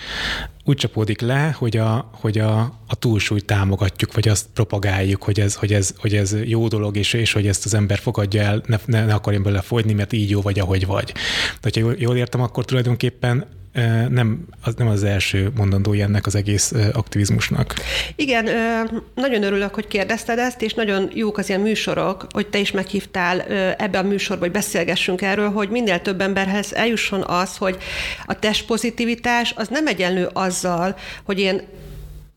úgy csapódik le, hogy a, hogy a, a túlsúlyt támogatjuk, vagy azt propagáljuk, hogy ez, hogy ez, hogy ez jó dolog, és, és hogy ezt az ember fogadja el, ne, ne, ne akarjon bele fogyni, mert így jó vagy, ahogy vagy. De ha jól értem, akkor tulajdonképpen nem az, nem az első mondandója ennek az egész aktivizmusnak. Igen, nagyon örülök, hogy kérdezted ezt, és nagyon jók az ilyen műsorok, hogy te is meghívtál ebbe a műsorba, hogy beszélgessünk erről, hogy minél több emberhez eljusson az, hogy a testpozitivitás az nem egyenlő azzal, hogy én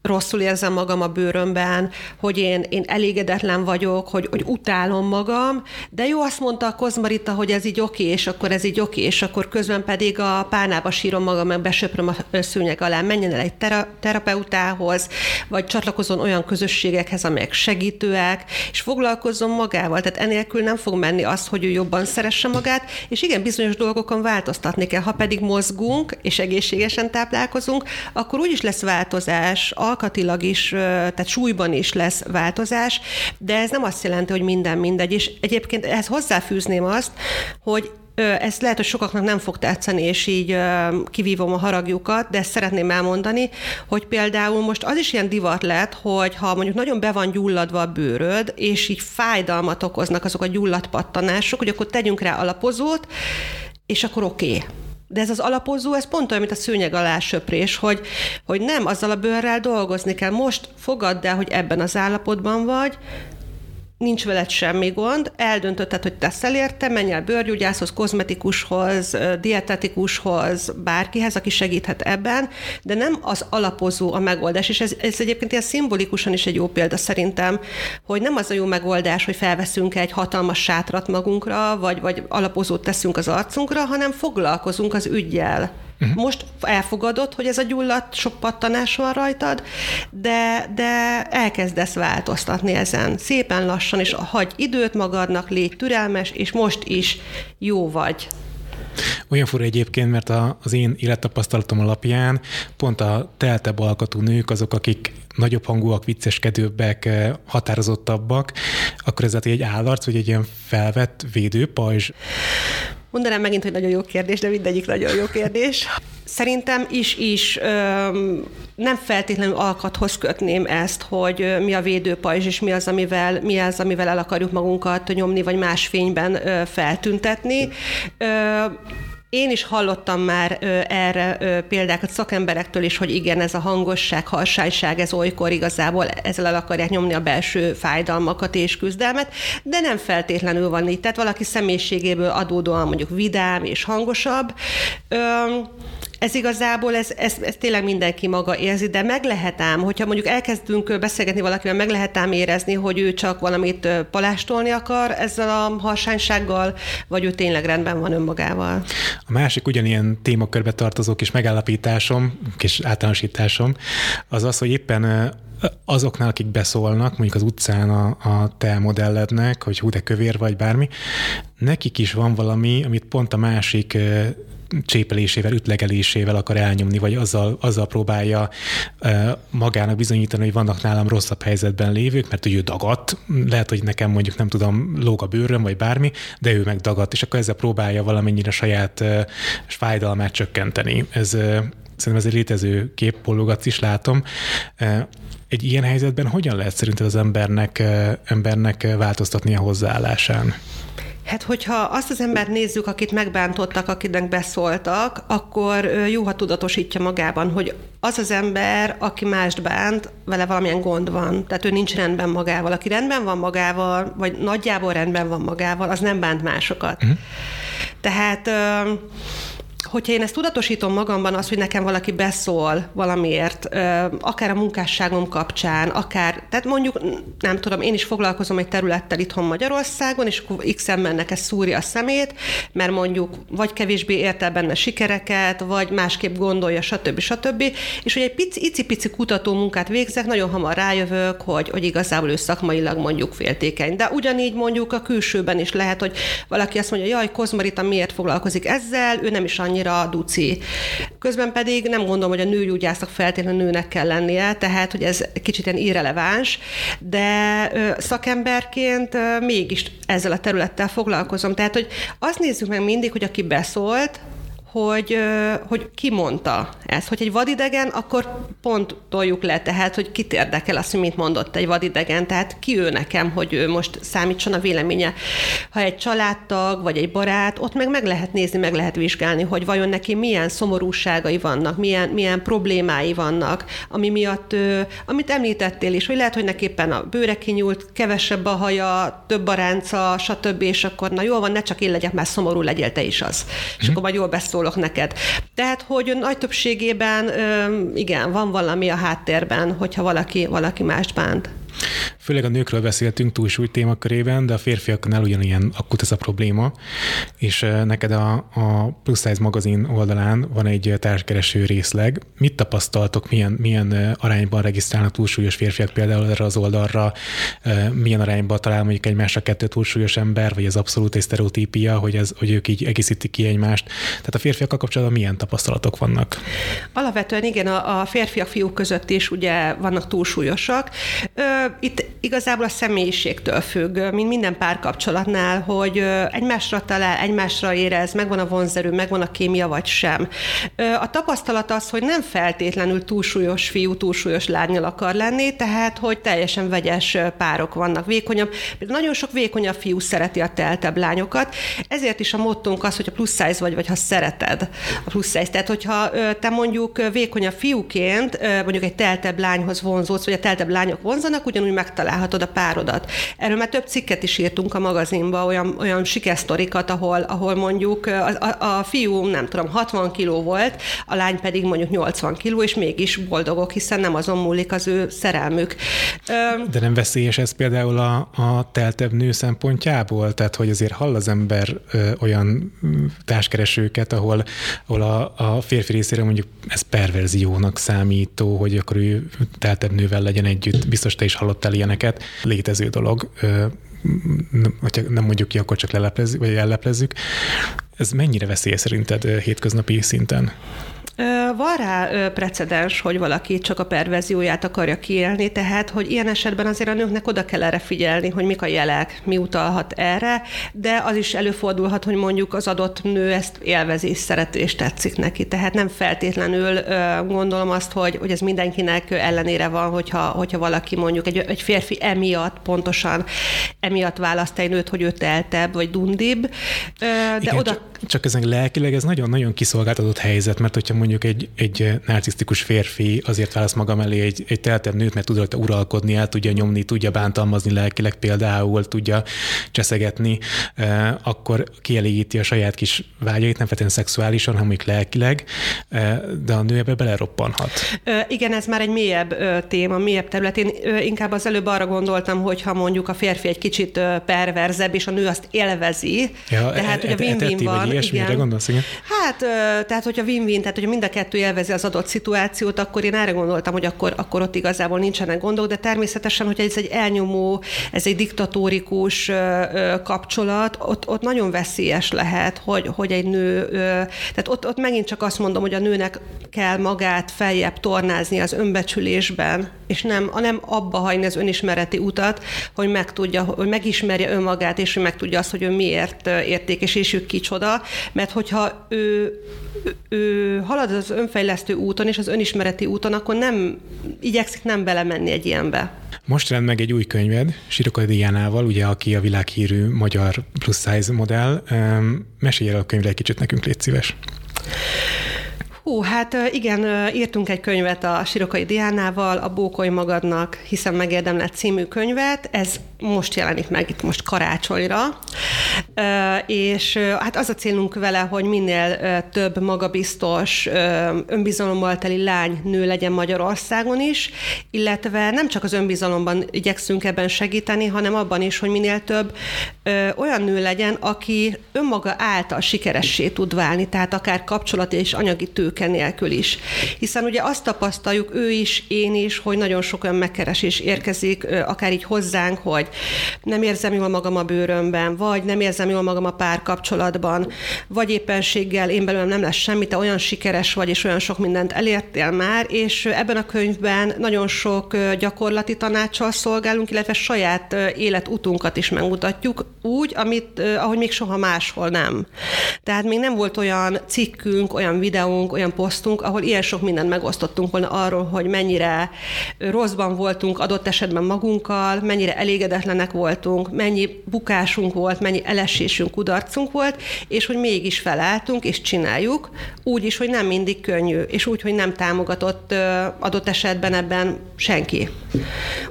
rosszul érzem magam a bőrömben, hogy én, én elégedetlen vagyok, hogy, hogy utálom magam, de jó, azt mondta a Kozmarita, hogy ez így oké, és akkor ez így oké, és akkor közben pedig a párnába sírom magam, meg besöpröm a szőnyeg alá, menjen el egy tera, terapeutához, vagy csatlakozom olyan közösségekhez, amelyek segítőek, és foglalkozzon magával. Tehát enélkül nem fog menni az, hogy ő jobban szeresse magát, és igen, bizonyos dolgokon változtatni kell. Ha pedig mozgunk, és egészségesen táplálkozunk, akkor úgyis lesz változás, alkatilag is, tehát súlyban is lesz változás, de ez nem azt jelenti, hogy minden mindegy. És egyébként ehhez hozzáfűzném azt, hogy ez lehet, hogy sokaknak nem fog tetszeni, és így kivívom a haragjukat, de ezt szeretném elmondani, hogy például most az is ilyen divat lett, hogy ha mondjuk nagyon be van gyulladva a bőröd, és így fájdalmat okoznak azok a gyulladpattanások, hogy akkor tegyünk rá alapozót, és akkor oké. Okay de ez az alapozó, ez pont olyan, mint a szőnyeg alá söprés, hogy, hogy nem azzal a bőrrel dolgozni kell. Most fogadd el, hogy ebben az állapotban vagy, nincs veled semmi gond, eldöntötted, hogy teszel érte, menj el bőrgyógyászhoz, kozmetikushoz, dietetikushoz, bárkihez, aki segíthet ebben, de nem az alapozó a megoldás, és ez, ez egyébként ilyen szimbolikusan is egy jó példa szerintem, hogy nem az a jó megoldás, hogy felveszünk egy hatalmas sátrat magunkra, vagy, vagy alapozót teszünk az arcunkra, hanem foglalkozunk az ügyjel. Uh-huh. Most elfogadod, hogy ez a gyulladt sok pattanás van rajtad, de, de elkezdesz változtatni ezen. Szépen lassan, és hagy időt magadnak, légy türelmes, és most is jó vagy. Olyan fura egyébként, mert a, az én élettapasztalatom alapján pont a teltebb alkatú nők azok, akik nagyobb hangúak, vicceskedőbbek, eh, határozottabbak, akkor ez egy állarc, vagy egy ilyen felvett védőpajzs? Mondanám megint, hogy nagyon jó kérdés, de mindegyik nagyon jó kérdés. Szerintem is is öm, nem feltétlenül alkathoz kötném ezt, hogy mi a védőpajzs, és mi az, amivel, mi az, amivel el akarjuk magunkat nyomni, vagy más fényben feltüntetni. Én is hallottam már ö, erre ö, példákat szakemberektől is, hogy igen, ez a hangosság, harsányság, ez olykor igazából ezzel el akarják nyomni a belső fájdalmakat és küzdelmet, de nem feltétlenül van így. Tehát valaki személyiségéből adódóan mondjuk vidám és hangosabb. Ö, ez igazából, ez, ez, ez tényleg mindenki maga érzi, de meg lehet ám, hogyha mondjuk elkezdünk beszélgetni valakivel, meg lehet ám érezni, hogy ő csak valamit palástolni akar ezzel a harsánysággal, vagy ő tényleg rendben van önmagával. A másik ugyanilyen témakörbe tartozó kis megállapításom, kis általánosításom, az az, hogy éppen azoknál, akik beszólnak, mondjuk az utcán a, a te modellednek, hogy hú, de kövér vagy bármi, nekik is van valami, amit pont a másik csépelésével, ütlegelésével akar elnyomni, vagy azzal, azzal próbálja magának bizonyítani, hogy vannak nálam rosszabb helyzetben lévők, mert ő dagadt, lehet, hogy nekem mondjuk nem tudom, lóg a bőröm, vagy bármi, de ő meg dagadt, és akkor ezzel próbálja valamennyire saját fájdalmát csökkenteni. Ez szerintem ez egy létező képpollogat is látom. Egy ilyen helyzetben hogyan lehet szerinted az embernek, embernek változtatni a hozzáállásán? Hát, hogyha azt az embert nézzük, akit megbántottak, akinek beszóltak, akkor jó, ha tudatosítja magában, hogy az az ember, aki mást bánt, vele valamilyen gond van. Tehát ő nincs rendben magával. Aki rendben van magával, vagy nagyjából rendben van magával, az nem bánt másokat. Uh-huh. Tehát hogyha én ezt tudatosítom magamban, az, hogy nekem valaki beszól valamiért, akár a munkásságom kapcsán, akár, tehát mondjuk, nem tudom, én is foglalkozom egy területtel itthon Magyarországon, és akkor x embernek ez szúrja a szemét, mert mondjuk vagy kevésbé ért el benne sikereket, vagy másképp gondolja, stb. stb. És hogy egy pici, icipici kutató munkát végzek, nagyon hamar rájövök, hogy, hogy igazából ő szakmailag mondjuk féltékeny. De ugyanígy mondjuk a külsőben is lehet, hogy valaki azt mondja, jaj, Kozmarita miért foglalkozik ezzel, ő nem is annyira duci. Közben pedig nem gondolom, hogy a nőgyógyásznak feltétlenül nőnek kell lennie, tehát hogy ez kicsit ilyen irreleváns, de szakemberként mégis ezzel a területtel foglalkozom. Tehát, hogy azt nézzük meg mindig, hogy aki beszólt, hogy, hogy ki mondta ezt. Hogy egy vadidegen, akkor pont toljuk le, tehát, hogy kit érdekel azt, hogy mit mondott egy vadidegen, tehát ki ő nekem, hogy ő most számítson a véleménye. Ha egy családtag, vagy egy barát, ott meg meg lehet nézni, meg lehet vizsgálni, hogy vajon neki milyen szomorúságai vannak, milyen, milyen problémái vannak, ami miatt, amit említettél is, hogy lehet, hogy neki éppen a bőre kinyúlt, kevesebb a haja, több a ránca, stb., és akkor na jól van, ne csak én legyek, már szomorú legyél te is az. És mm. akkor majd jól beszólok neked. Tehát, hogy nagy többségében igen, van valami a háttérben, hogyha valaki, valaki mást bánt. Főleg a nőkről beszéltünk túlsúly témakörében, de a férfiaknál ugyanilyen akut ez a probléma, és neked a, a Plus Size magazin oldalán van egy társkereső részleg. Mit tapasztaltok, milyen, milyen arányban regisztrálnak túlsúlyos férfiak például erre az oldalra, milyen arányban talál mondjuk egymásra kettő túlsúlyos ember, vagy az abszolút egy sztereotípia, hogy, ez, hogy ők így egészítik ki egymást. Tehát a férfiakkal kapcsolatban milyen tapasztalatok vannak? Alapvetően igen, a, a férfiak, fiúk között is ugye vannak túlsúlyosak. Itt igazából a személyiségtől függ, mint minden párkapcsolatnál, hogy egymásra talál, egymásra érez, megvan a vonzerő, megvan a kémia, vagy sem. A tapasztalat az, hogy nem feltétlenül túlsúlyos fiú, túlsúlyos lányjal akar lenni, tehát, hogy teljesen vegyes párok vannak, vékonyabb. Nagyon sok vékonyabb fiú szereti a teltebb lányokat, ezért is a mottónk az, hogy a plusz size vagy, vagy ha szereted a plusz size. Tehát, hogyha te mondjuk vékonyabb fiúként mondjuk egy teltebb lányhoz vonzódsz, vagy a teltebb lányok vonzanak, ugyanúgy megtalálhatod a párodat. Erről már több cikket is írtunk a magazinba, olyan, olyan sikersztorikat, ahol, ahol mondjuk a, a, a fiú, nem tudom, 60 kiló volt, a lány pedig mondjuk 80 kiló, és mégis boldogok, hiszen nem azon múlik az ő szerelmük. De nem veszélyes ez például a, a teltebb nő szempontjából? Tehát, hogy azért hall az ember ö, olyan társkeresőket, ahol, ahol a, a férfi részére mondjuk ez perverziónak számító, hogy akkor ő teltebb nővel legyen együtt. Biztos te is hallottál ilyeneket. Létező dolog. Hogyha nem mondjuk ki, akkor csak leleplezzük, vagy elleplezzük. Ez mennyire veszélyes szerinted hétköznapi szinten? Van rá precedens, hogy valaki csak a perverzióját akarja kiélni, tehát, hogy ilyen esetben azért a nőknek oda kell erre figyelni, hogy mik a jelek, mi utalhat erre, de az is előfordulhat, hogy mondjuk az adott nő ezt élvezi, szereti és tetszik neki. Tehát nem feltétlenül gondolom azt, hogy, hogy ez mindenkinek ellenére van, hogyha, hogyha valaki mondjuk egy, egy férfi emiatt, pontosan emiatt választ egy nőt, hogy ő teltebb vagy dundibb, de Igen, oda... Csak, csak ezen lelkileg ez nagyon-nagyon kiszolgáltatott helyzet, mert hogyha mondjuk egy, egy narcisztikus férfi azért választ maga mellé egy, egy teltebb nőt, mert tud rajta uralkodni, el tudja nyomni, tudja bántalmazni lelkileg például, tudja cseszegetni, akkor kielégíti a saját kis vágyait, nem feltétlenül szexuálisan, hanem mondjuk lelkileg, de a nő ebbe beleroppanhat. Igen, ez már egy mélyebb téma, mélyebb terület. Én inkább az előbb arra gondoltam, hogy ha mondjuk a férfi egy kicsit perverzebb, és a nő azt élvezi, ja, tehát, hogy a win-win van. Ilyesmire igen. gondolsz, igen? Hát, tehát, hogyha win-win, tehát, hogyha mind a kettő élvezi az adott szituációt, akkor én erre gondoltam, hogy akkor, akkor ott igazából nincsenek gondok, de természetesen, hogyha ez egy elnyomó, ez egy diktatórikus kapcsolat, ott, ott nagyon veszélyes lehet, hogy, hogy egy nő, tehát ott, ott megint csak azt mondom, hogy a nőnek kell magát feljebb tornázni az önbecsülésben, és nem, nem abba hagyni az önismereti utat, hogy megtudja, hogy megismerje önmagát, és hogy megtudja azt, hogy ő miért értékes, és ő kicsoda, mert hogyha ő, ő halad az önfejlesztő úton és az önismereti úton, akkor nem igyekszik nem belemenni egy ilyenbe. Most rend meg egy új könyved, Sirokai Diánával, ugye, aki a világhírű magyar plus size modell. Mesélj el a könyvre egy kicsit nekünk, légy szíves. Hú, hát igen, írtunk egy könyvet a Sirokai Diánával, a Bókoly magadnak, hiszen megérdemlett című könyvet. Ez most jelenik meg itt most karácsonyra, és hát az a célunk vele, hogy minél több magabiztos, önbizalommal teli lány, nő legyen Magyarországon is, illetve nem csak az önbizalomban igyekszünk ebben segíteni, hanem abban is, hogy minél több olyan nő legyen, aki önmaga által sikeressé tud válni, tehát akár kapcsolati és anyagi tőke tőke nélkül is. Hiszen ugye azt tapasztaljuk, ő is, én is, hogy nagyon sok olyan megkeresés érkezik, akár így hozzánk, hogy nem érzem jól magam a bőrömben, vagy nem érzem jól magam a párkapcsolatban, vagy éppenséggel én belőlem nem lesz semmi, te olyan sikeres vagy, és olyan sok mindent elértél már, és ebben a könyvben nagyon sok gyakorlati tanácssal szolgálunk, illetve saját életutunkat is megmutatjuk, úgy, amit, ahogy még soha máshol nem. Tehát még nem volt olyan cikkünk, olyan videónk, olyan posztunk, ahol ilyen sok mindent megosztottunk volna arról, hogy mennyire rosszban voltunk adott esetben magunkkal, mennyire elégedetlenek voltunk, mennyi bukásunk volt, mennyi elesésünk, kudarcunk volt, és hogy mégis felálltunk, és csináljuk, úgy is, hogy nem mindig könnyű, és úgy, hogy nem támogatott adott esetben ebben senki.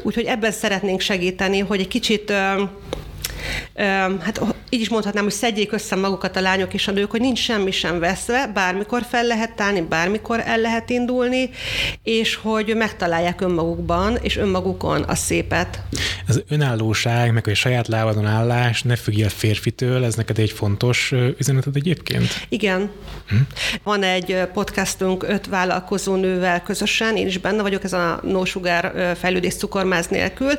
Úgyhogy ebben szeretnénk segíteni, hogy egy kicsit hát így is mondhatnám, hogy szedjék össze magukat a lányok és a nők, hogy nincs semmi sem veszve, bármikor fel lehet állni, bármikor el lehet indulni, és hogy megtalálják önmagukban és önmagukon a szépet. Az önállóság, meg a saját lábadon állás, ne függj a férfitől, ez neked egy fontos üzeneted egyébként? Igen. Hm? Van egy podcastunk öt vállalkozó nővel közösen, én is benne vagyok, ez a no sugar fejlődés cukormáz nélkül.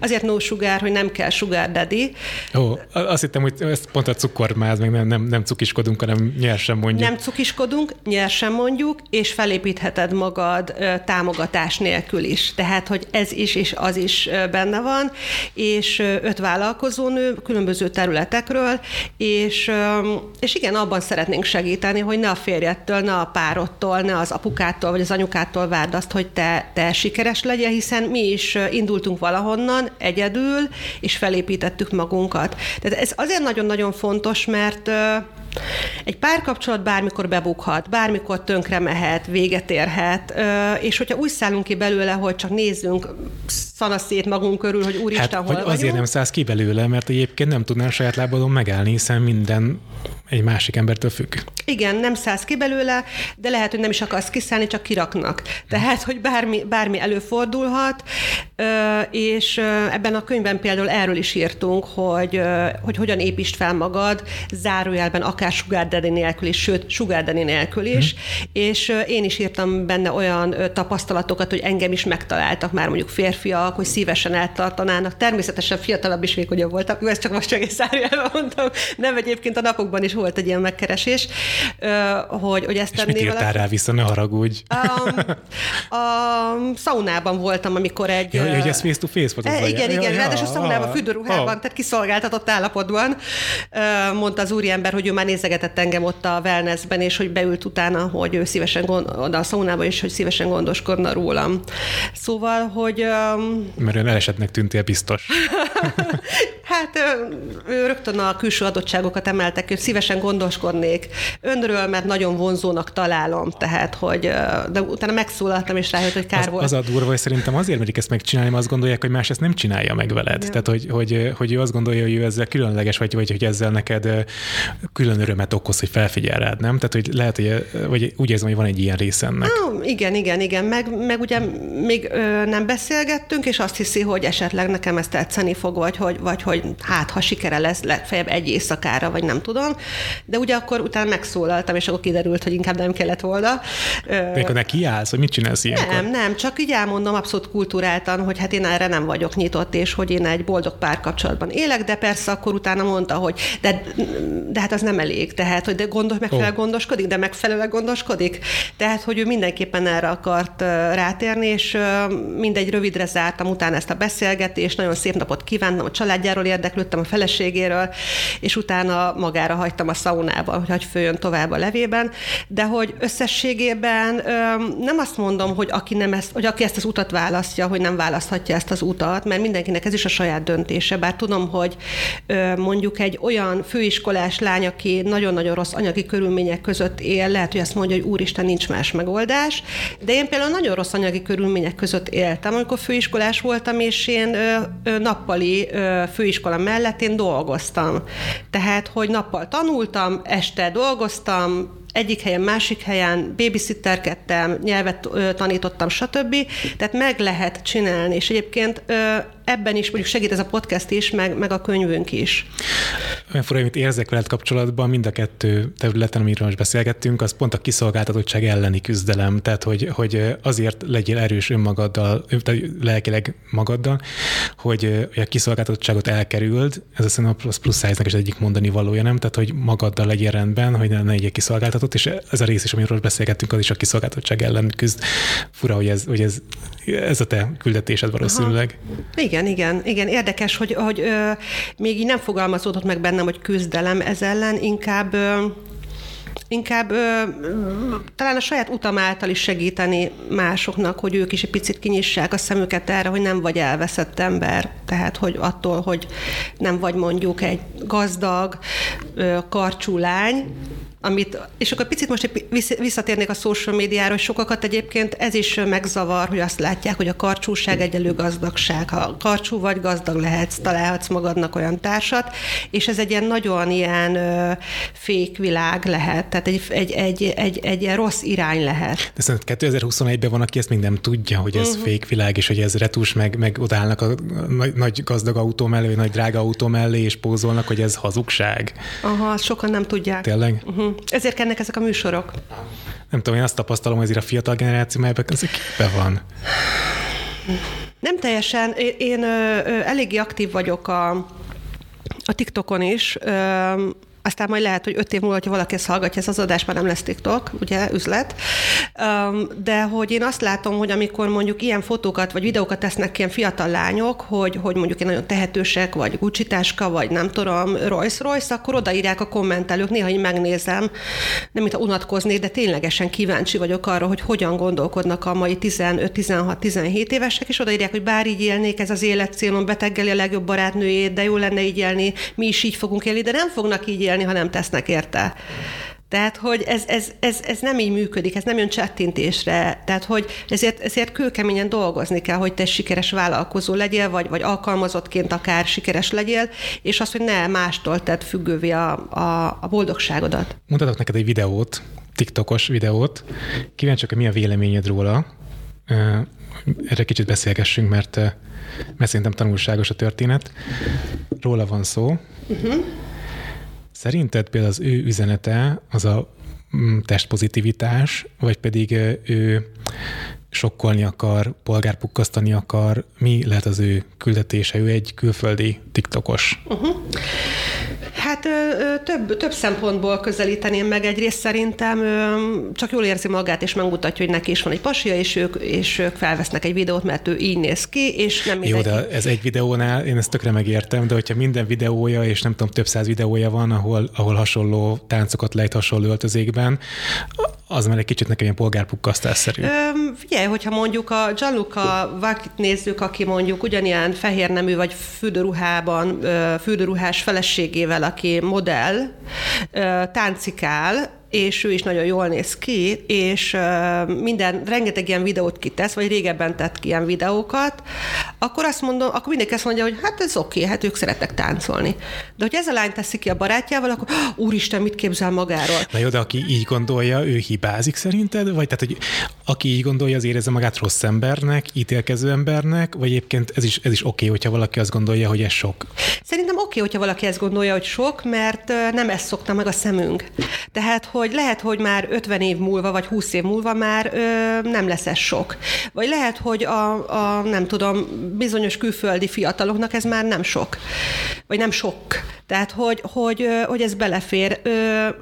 Azért no sugar, hogy nem kell sugar daddy, Ó, azt hittem, hogy ezt pont a cukormáz, meg nem, nem, nem cukiskodunk, hanem nyersen mondjuk. Nem cukiskodunk, nyersen mondjuk, és felépítheted magad támogatás nélkül is. Tehát, hogy ez is és az is benne van, és öt vállalkozónő különböző területekről, és, és igen, abban szeretnénk segíteni, hogy ne a férjettől, ne a párodtól, ne az apukától, vagy az anyukától várd azt, hogy te, te sikeres legyél, hiszen mi is indultunk valahonnan egyedül, és felépítettük magunkat. Tehát ez azért nagyon-nagyon fontos, mert egy párkapcsolat bármikor bebukhat, bármikor tönkre mehet, véget érhet, és hogyha úgy szállunk ki belőle, hogy csak nézzünk szanaszét magunk körül, hogy úristen, hát, hol hogy azért nem szállsz ki belőle, mert egyébként nem tudnál saját lábadon megállni, hiszen minden egy másik embertől függ. Igen, nem szállsz ki belőle, de lehet, hogy nem is akarsz kiszállni, csak kiraknak. Tehát, hogy bármi, bármi előfordulhat, és ebben a könyvben például erről is írtunk, hogy, hogy hogyan építsd fel magad, zárójelben akár sugar daddy nélkül is, sőt, sugar daddy nélkül is, hmm. és én is írtam benne olyan tapasztalatokat, hogy engem is megtaláltak már mondjuk férfiak, hogy szívesen eltartanának. Természetesen fiatalabb is vékonyabb voltak, ezt csak most csak egy zárójelben mondtam, nem egyébként a napokban is volt egy ilyen megkeresés, hogy, hogy ezt És mit írtál rá vissza, ne haragudj. A, a szaunában voltam, amikor egy... Ja, hogy ez face-to-face volt. E, igen, igen, ja, ráadásul szaunában, fürdőruhában, oh. tehát kiszolgáltatott állapotban mondta az úriember, hogy ő már nézegetett engem ott a wellnessben, és hogy beült utána, hogy ő szívesen gond, a szaunába, és hogy szívesen gondoskodna rólam. Szóval, hogy... Mert ön elesetnek tűntél biztos. hát ő rögtön a külső adottságokat emeltek, hogy szívesen gondoskodnék önről, mert nagyon vonzónak találom, tehát, hogy de utána megszólaltam, és rájött, hogy kár az, volt. Az a durva, hogy szerintem azért merik ezt megcsinálni, mert azt gondolják, hogy más ezt nem csinálja meg veled. Ja. Tehát, hogy, hogy, hogy ő azt gondolja, hogy ő ezzel különleges, vagy, vagy hogy ezzel neked külön örömet okoz, hogy felfigyel rád, nem? Tehát, hogy lehet, hogy vagy úgy érzem, hogy van egy ilyen rész ennek. Ah, igen, igen, igen. Meg, meg ugye még ö, nem beszélgettünk, és azt hiszi, hogy esetleg nekem ezt tetszeni fog, vagy hogy, vagy hogy hát, ha sikere lesz legfeljebb egy éjszakára, vagy nem tudom. De ugye akkor utána megszólaltam, és akkor kiderült, hogy inkább nem kellett volna. De akkor neki állsz, hogy mit csinálsz ilyenkor? Nem, nem, csak így elmondom abszolút kultúráltan, hogy hát én erre nem vagyok nyitott, és hogy én egy boldog párkapcsolatban élek, de persze akkor utána mondta, hogy de, de hát az nem elég, tehát, hogy de gondos, megfelelően oh. gondoskodik, de megfelelően gondoskodik. Tehát, hogy ő mindenképpen erre akart rátérni, és mindegy rövidre zártam utána ezt a beszélgetést, nagyon szép napot kívántam, a családjáról érdeklődtem, a feleségéről, és utána magára hagytam a szaunába, hogy följön tovább a levében, de hogy összességében nem azt mondom, hogy aki, nem ezt, hogy aki ezt az utat választja, hogy nem választhatja ezt az utat, mert mindenkinek ez is a saját döntése, bár tudom, hogy mondjuk egy olyan főiskolás lány, aki nagyon-nagyon rossz anyagi körülmények között él, lehet, hogy azt mondja, hogy úristen, nincs más megoldás, de én például nagyon rossz anyagi körülmények között éltem, amikor főiskolás voltam, és én nappali főiskola mellett én dolgoztam. Tehát, hogy nappal tanultam, este dolgoztam, egyik helyen, másik helyen, babysitterkedtem, nyelvet tanítottam, stb. Tehát meg lehet csinálni, és egyébként ebben is mondjuk segít ez a podcast is, meg, meg a könyvünk is. Olyan fura, amit érzek veled kapcsolatban, mind a kettő területen, amiről most beszélgettünk, az pont a kiszolgáltatottság elleni küzdelem. Tehát, hogy, hogy azért legyél erős önmagaddal, lelkileg magaddal, hogy a kiszolgáltatottságot elkerüld, ez a szerintem a plusz size is egyik mondani valója, nem? Tehát, hogy magaddal legyél rendben, hogy ne legyél kiszolgáltatott, és ez a rész is, amiről beszélgettünk, az is a kiszolgáltatottság ellen küzd. Fura, hogy ez, hogy ez, ez a te küldetésed valószínűleg. Aha. Igen, igen, igen. Érdekes, hogy, hogy ö, még így nem fogalmazódott meg bennem, hogy küzdelem ez ellen, inkább ö, inkább ö, talán a saját utam által is segíteni másoknak, hogy ők is egy picit kinyissák a szemüket erre, hogy nem vagy elveszett ember. Tehát, hogy attól, hogy nem vagy mondjuk egy gazdag, ö, karcsú lány, amit, és akkor picit most visszatérnék a social médiára, hogy sokakat egyébként ez is megzavar, hogy azt látják, hogy a karcsúság egyelő gazdagság. Ha karcsú vagy, gazdag lehetsz, találhatsz magadnak olyan társat, és ez egy ilyen nagyon ilyen fékvilág lehet, tehát egy, egy, egy, egy, egy ilyen rossz irány lehet. De szerintem 2021-ben van, aki ezt még nem tudja, hogy ez uh-huh. fékvilág, és hogy ez retus, meg, meg odállnak a nagy, nagy gazdag autó mellé, vagy nagy drága autó mellé, és pózolnak, hogy ez hazugság. Aha, sokan nem tudják. Tényleg? Uh-huh. Ezért kennek ezek a műsorok. Nem tudom, én azt tapasztalom, hogy azért a fiatal generáció, melyben ez be van. Nem teljesen. Én, én ö, ö, eléggé aktív vagyok a, a TikTokon is. Ö, aztán majd lehet, hogy öt év múlva, hogyha valaki ezt hallgatja, ez az adás már nem lesz TikTok, ugye, üzlet. De hogy én azt látom, hogy amikor mondjuk ilyen fotókat vagy videókat tesznek ilyen fiatal lányok, hogy, hogy mondjuk én nagyon tehetősek, vagy gucci vagy nem tudom, Royce Royce, akkor odaírják a kommentelők, néha én megnézem, nem mint a unatkozni, de ténylegesen kíváncsi vagyok arra, hogy hogyan gondolkodnak a mai 15-16-17 évesek, és odaírják, hogy bár így élnék, ez az életcélom, beteggeli a legjobb barátnőjét, de jó lenne így élni, mi is így fogunk élni, de nem fognak így élni, élni, ha nem tesznek érte. Tehát, hogy ez, ez, ez, ez nem így működik, ez nem jön csettintésre. Tehát, hogy ezért, ezért kőkeményen dolgozni kell, hogy te sikeres vállalkozó legyél, vagy, vagy alkalmazottként akár sikeres legyél, és az, hogy ne mástól tedd függővé a, a, a boldogságodat. Mutatok neked egy videót, TikTokos videót. Kíváncsiak, hogy mi a véleményed róla. Erre kicsit beszélgessünk, mert, mert szerintem tanulságos a történet. Róla van szó. Uh-huh. Szerinted például az ő üzenete az a mm, testpozitivitás, vagy pedig ő sokkolni akar, polgárpukkasztani akar? Mi lehet az ő küldetése? Ő egy külföldi tiktokos. Uh-huh. Hát ö, több, több szempontból közelíteném meg. Egyrészt szerintem ö, csak jól érzi magát, és megmutatja, hogy neki is van egy pasia, és ők, és ők felvesznek egy videót, mert ő így néz ki, és nem Jó, de ez egy videónál, én ezt tökre megértem, de hogyha minden videója, és nem tudom, több száz videója van, ahol, ahol hasonló táncokat lejt hasonló öltözékben, az már egy kicsit nekem ilyen polgárpukkasztásszerű. Figyelj, hogyha mondjuk a Gianluca Vakit nézzük, aki mondjuk ugyanilyen fehér nemű vagy fürdőruhában, fürdőruhás feleségével, aki modell, táncikál, és ő is nagyon jól néz ki, és minden, rengeteg ilyen videót kitesz, vagy régebben tett ki ilyen videókat, akkor azt mondom, akkor mindenki azt mondja, hogy hát ez oké, okay, hát ők szeretnek táncolni. De hogy ez a lány teszi ki a barátjával, akkor úristen, mit képzel magáról? Na jó, de aki így gondolja, ő hibázik szerinted? Vagy tehát, hogy aki így gondolja, az érezze magát rossz embernek, ítélkező embernek, vagy egyébként ez is, ez is oké, okay, hogyha valaki azt gondolja, hogy ez sok? Szerintem oké, okay, hogyha valaki ezt gondolja, hogy sok, mert nem ezt szokta meg a szemünk. Tehát, hogy lehet, hogy már 50 év múlva, vagy 20 év múlva már ö, nem lesz ez sok. Vagy lehet, hogy a, a, nem tudom, bizonyos külföldi fiataloknak ez már nem sok. Vagy nem sok. Tehát, hogy, hogy, hogy ez belefér.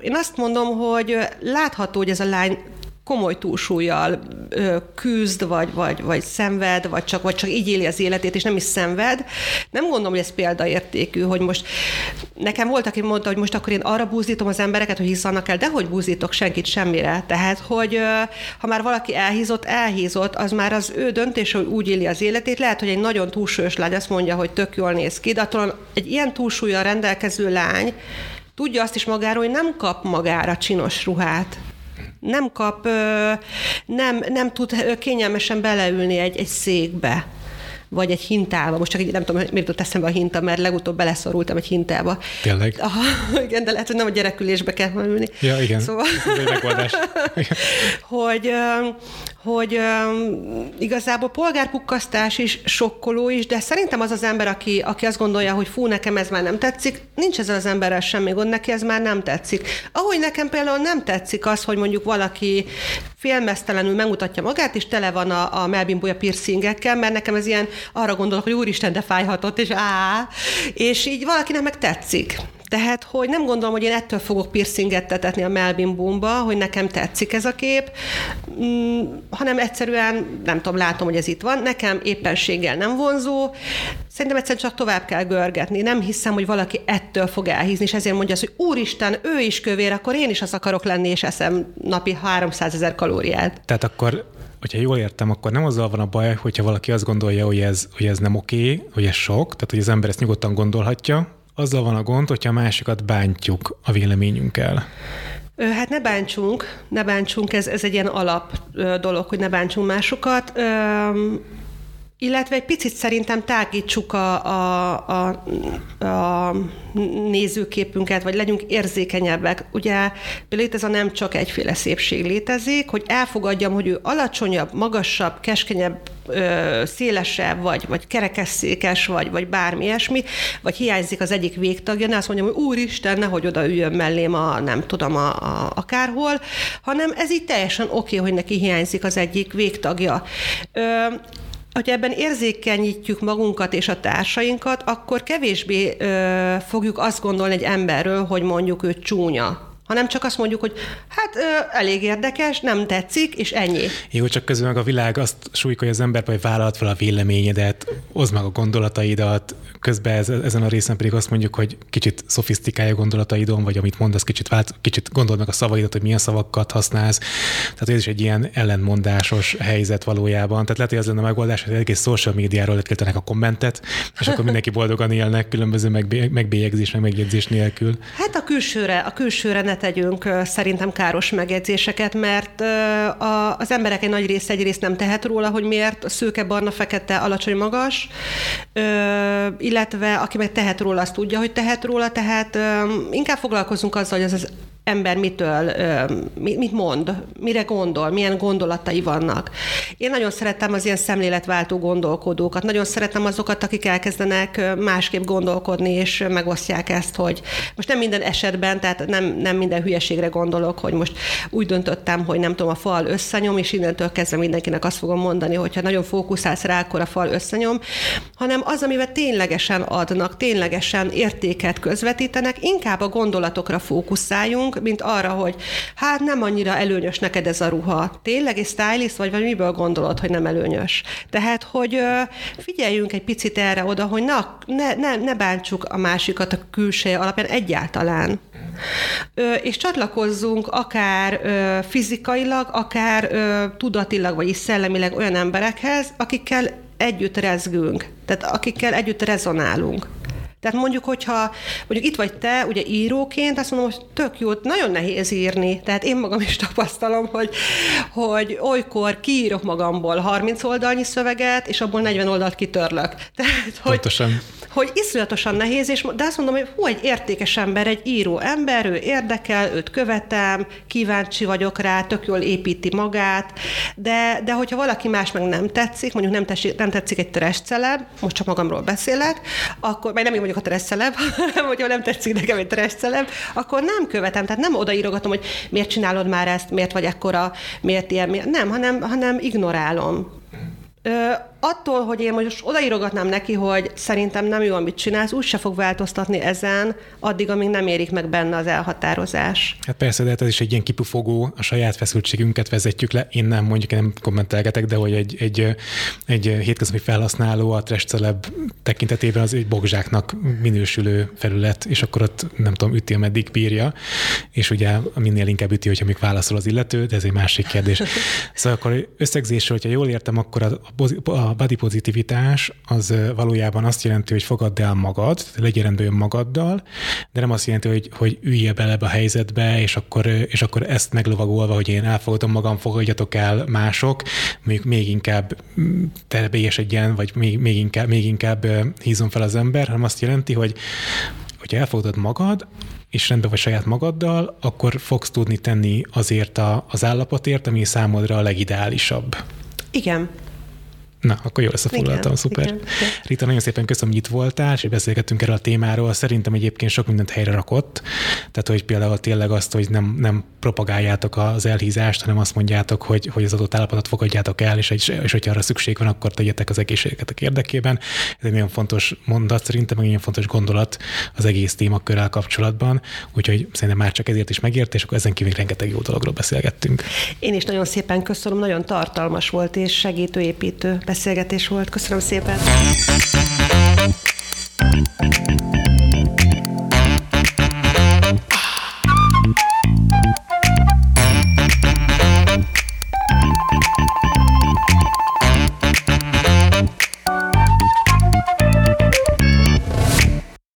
Én azt mondom, hogy látható, hogy ez a lány komoly túlsúlyjal küzd, vagy, vagy, vagy szenved, vagy csak, vagy csak így éli az életét, és nem is szenved. Nem gondolom, hogy ez példaértékű, hogy most nekem volt, aki mondta, hogy most akkor én arra búzítom az embereket, hogy hiszannak el, de hogy búzítok senkit semmire. Tehát, hogy ha már valaki elhízott, elhízott, az már az ő döntés, hogy úgy éli az életét. Lehet, hogy egy nagyon túlsúlyos lány azt mondja, hogy tök jól néz ki, de attól egy ilyen túlsúlyjal rendelkező lány tudja azt is magáról, hogy nem kap magára csinos ruhát nem kap, nem, nem tud kényelmesen beleülni egy, egy székbe vagy egy hintába. Most csak így nem tudom, miért jutott eszembe a hinta, mert legutóbb beleszorultam egy hintába. Tényleg? Aha, igen, de lehet, hogy nem a gyerekülésbe kell ülni. Ja, igen. Szóval... Ez hogy, hogy igazából polgárpukkasztás is sokkoló is, de szerintem az az ember, aki, aki azt gondolja, hogy fú, nekem ez már nem tetszik, nincs ezzel az emberrel semmi gond, neki ez már nem tetszik. Ahogy nekem például nem tetszik az, hogy mondjuk valaki félmeztelenül megmutatja magát, és tele van a, a melbimbója piercingekkel, mert nekem ez ilyen, arra gondolok, hogy úristen, de fájhatott, és á, és így valakinek meg tetszik. Tehát, hogy nem gondolom, hogy én ettől fogok piercinget tetetni a Melvin Boomba, hogy nekem tetszik ez a kép, mm, hanem egyszerűen, nem tudom, látom, hogy ez itt van, nekem éppenséggel nem vonzó, szerintem egyszerűen csak tovább kell görgetni. Nem hiszem, hogy valaki ettől fog elhízni, és ezért mondja azt, hogy úristen, ő is kövér, akkor én is az akarok lenni, és eszem napi 300 ezer kalóriát. Tehát akkor hogyha jól értem, akkor nem azzal van a baj, hogyha valaki azt gondolja, hogy ez, hogy ez nem oké, hogy ez sok, tehát hogy az ember ezt nyugodtan gondolhatja, azzal van a gond, hogyha a másikat bántjuk a véleményünkkel. Hát ne bántsunk, ne bántsunk, ez, ez egy ilyen alap dolog, hogy ne bántsunk másokat. Illetve egy picit szerintem tágítsuk a, a, a, a nézőképünket, vagy legyünk érzékenyebbek. Ugye például ez a nem csak egyféle szépség létezik, hogy elfogadjam, hogy ő alacsonyabb, magasabb, keskenyebb, szélesebb, vagy, vagy kerekesszékes, vagy, vagy bármi ilyesmi, vagy hiányzik az egyik végtagja, ne azt mondjam, hogy úristen, nehogy oda üljön mellém a, nem tudom, a, a, akárhol, hanem ez így teljesen oké, okay, hogy neki hiányzik az egyik végtagja. Ö, hogy ebben érzékenyítjük magunkat és a társainkat, akkor kevésbé ö, fogjuk azt gondolni egy emberről, hogy mondjuk ő csúnya hanem csak azt mondjuk, hogy hát ö, elég érdekes, nem tetszik, és ennyi. Jó, csak közben meg a világ azt súlykolja az ember, hogy vállalt fel a véleményedet, oszd meg a gondolataidat, közben ez, ezen a részen pedig azt mondjuk, hogy kicsit szofisztikálja gondolataidon, vagy amit mondasz, kicsit, vált, kicsit gondold meg a szavaidat, hogy milyen szavakat használsz. Tehát ez is egy ilyen ellenmondásos helyzet valójában. Tehát lehet, hogy az lenne a megoldás, hogy egész social médiáról letöltenek a kommentet, és akkor mindenki boldogan élnek különböző megbélyegzés, meg megjegyzés nélkül. Hát a külsőre, a külsőre ne tegyünk szerintem káros megjegyzéseket, mert az emberek egy nagy része egyrészt nem tehet róla, hogy miért szőke, barna, fekete, alacsony, magas, illetve aki meg tehet róla, azt tudja, hogy tehet róla, tehát inkább foglalkozunk azzal, hogy az ember mitől, mit mond, mire gondol, milyen gondolatai vannak. Én nagyon szeretem az ilyen szemléletváltó gondolkodókat, nagyon szeretem azokat, akik elkezdenek másképp gondolkodni, és megosztják ezt, hogy most nem minden esetben, tehát nem, nem minden hülyeségre gondolok, hogy most úgy döntöttem, hogy nem tudom, a fal összenyom, és innentől kezdve mindenkinek azt fogom mondani, hogyha nagyon fókuszálsz rá, akkor a fal összenyom, hanem az, amivel ténylegesen adnak, ténylegesen értéket közvetítenek, inkább a gondolatokra fókuszáljunk, mint arra, hogy hát nem annyira előnyös neked ez a ruha. Tényleg egy stylist vagy, vagy miből gondolod, hogy nem előnyös? Tehát, hogy figyeljünk egy picit erre oda, hogy na, ne, ne, ne bántsuk a másikat a külseje alapján egyáltalán. És csatlakozzunk akár fizikailag, akár tudatilag, vagy szellemileg olyan emberekhez, akikkel együtt rezgünk, tehát akikkel együtt rezonálunk. Tehát mondjuk, hogyha mondjuk itt vagy te, ugye íróként, azt mondom, hogy tök jó, nagyon nehéz írni. Tehát én magam is tapasztalom, hogy, hogy olykor kiírok magamból 30 oldalnyi szöveget, és abból 40 oldalt kitörlök. Tehát, hogy, Pontosan hogy iszonyatosan nehéz, és, de azt mondom, hogy hú, egy értékes ember, egy író ember, ő érdekel, őt követem, kíváncsi vagyok rá, tök jól építi magát, de, de hogyha valaki más meg nem tetszik, mondjuk nem, tetszik, nem tetszik egy trash celeb, most csak magamról beszélek, akkor, mert nem én vagyok a trash celeb, hanem hogyha nem tetszik nekem egy trash celeb, akkor nem követem, tehát nem odaírogatom, hogy miért csinálod már ezt, miért vagy ekkora, miért ilyen, miért, nem, hanem, hanem ignorálom. Ö, attól, hogy én most odaírogatnám neki, hogy szerintem nem jó, amit csinálsz, úgy se fog változtatni ezen, addig, amíg nem érik meg benne az elhatározás. Hát persze, de hát ez is egy ilyen kipufogó, a saját feszültségünket vezetjük le. Én nem, mondjuk én nem kommentelgetek, de hogy egy, egy, egy hétköznapi felhasználó a trash celeb tekintetében az egy bogzsáknak minősülő felület, és akkor ott nem tudom, üti, ameddig bírja, és ugye minél inkább üti, hogyha még válaszol az illető, de ez egy másik kérdés. Szóval akkor összegzésről, hogyha jól értem, akkor a, a body pozitivitás az valójában azt jelenti, hogy fogadd el magad, legyél rendben magaddal, de nem azt jelenti, hogy, hogy üljél bele ebbe a helyzetbe, és akkor, és akkor ezt meglovagolva, hogy én elfogadom magam, fogadjatok el mások, mondjuk még inkább terebélyesedjen, vagy még, még, inkább, még inkább hízom fel az ember, hanem azt jelenti, hogy hogy elfogadod magad, és rendben vagy saját magaddal, akkor fogsz tudni tenni azért a, az állapotért, ami számodra a legideálisabb. Igen, Na, akkor jól összefoglaltam, igen, szuper. Igen, igen. Rita, nagyon szépen köszönöm, hogy itt voltál, és beszélgettünk erről a témáról. Szerintem egyébként sok mindent helyre rakott. Tehát, hogy például tényleg azt, hogy nem, nem propagáljátok az elhízást, hanem azt mondjátok, hogy, hogy az adott állapotot fogadjátok el, és, és, és hogyha arra szükség van, akkor tegyetek az egészségetek érdekében. Ez egy nagyon fontos mondat, szerintem egy nagyon fontos gondolat az egész témakörrel kapcsolatban. Úgyhogy szerintem már csak ezért is megért, és akkor ezen kívül rengeteg jó dologról beszélgettünk. Én is nagyon szépen köszönöm, nagyon tartalmas volt és segítőépítő beszélgetés volt. Köszönöm szépen!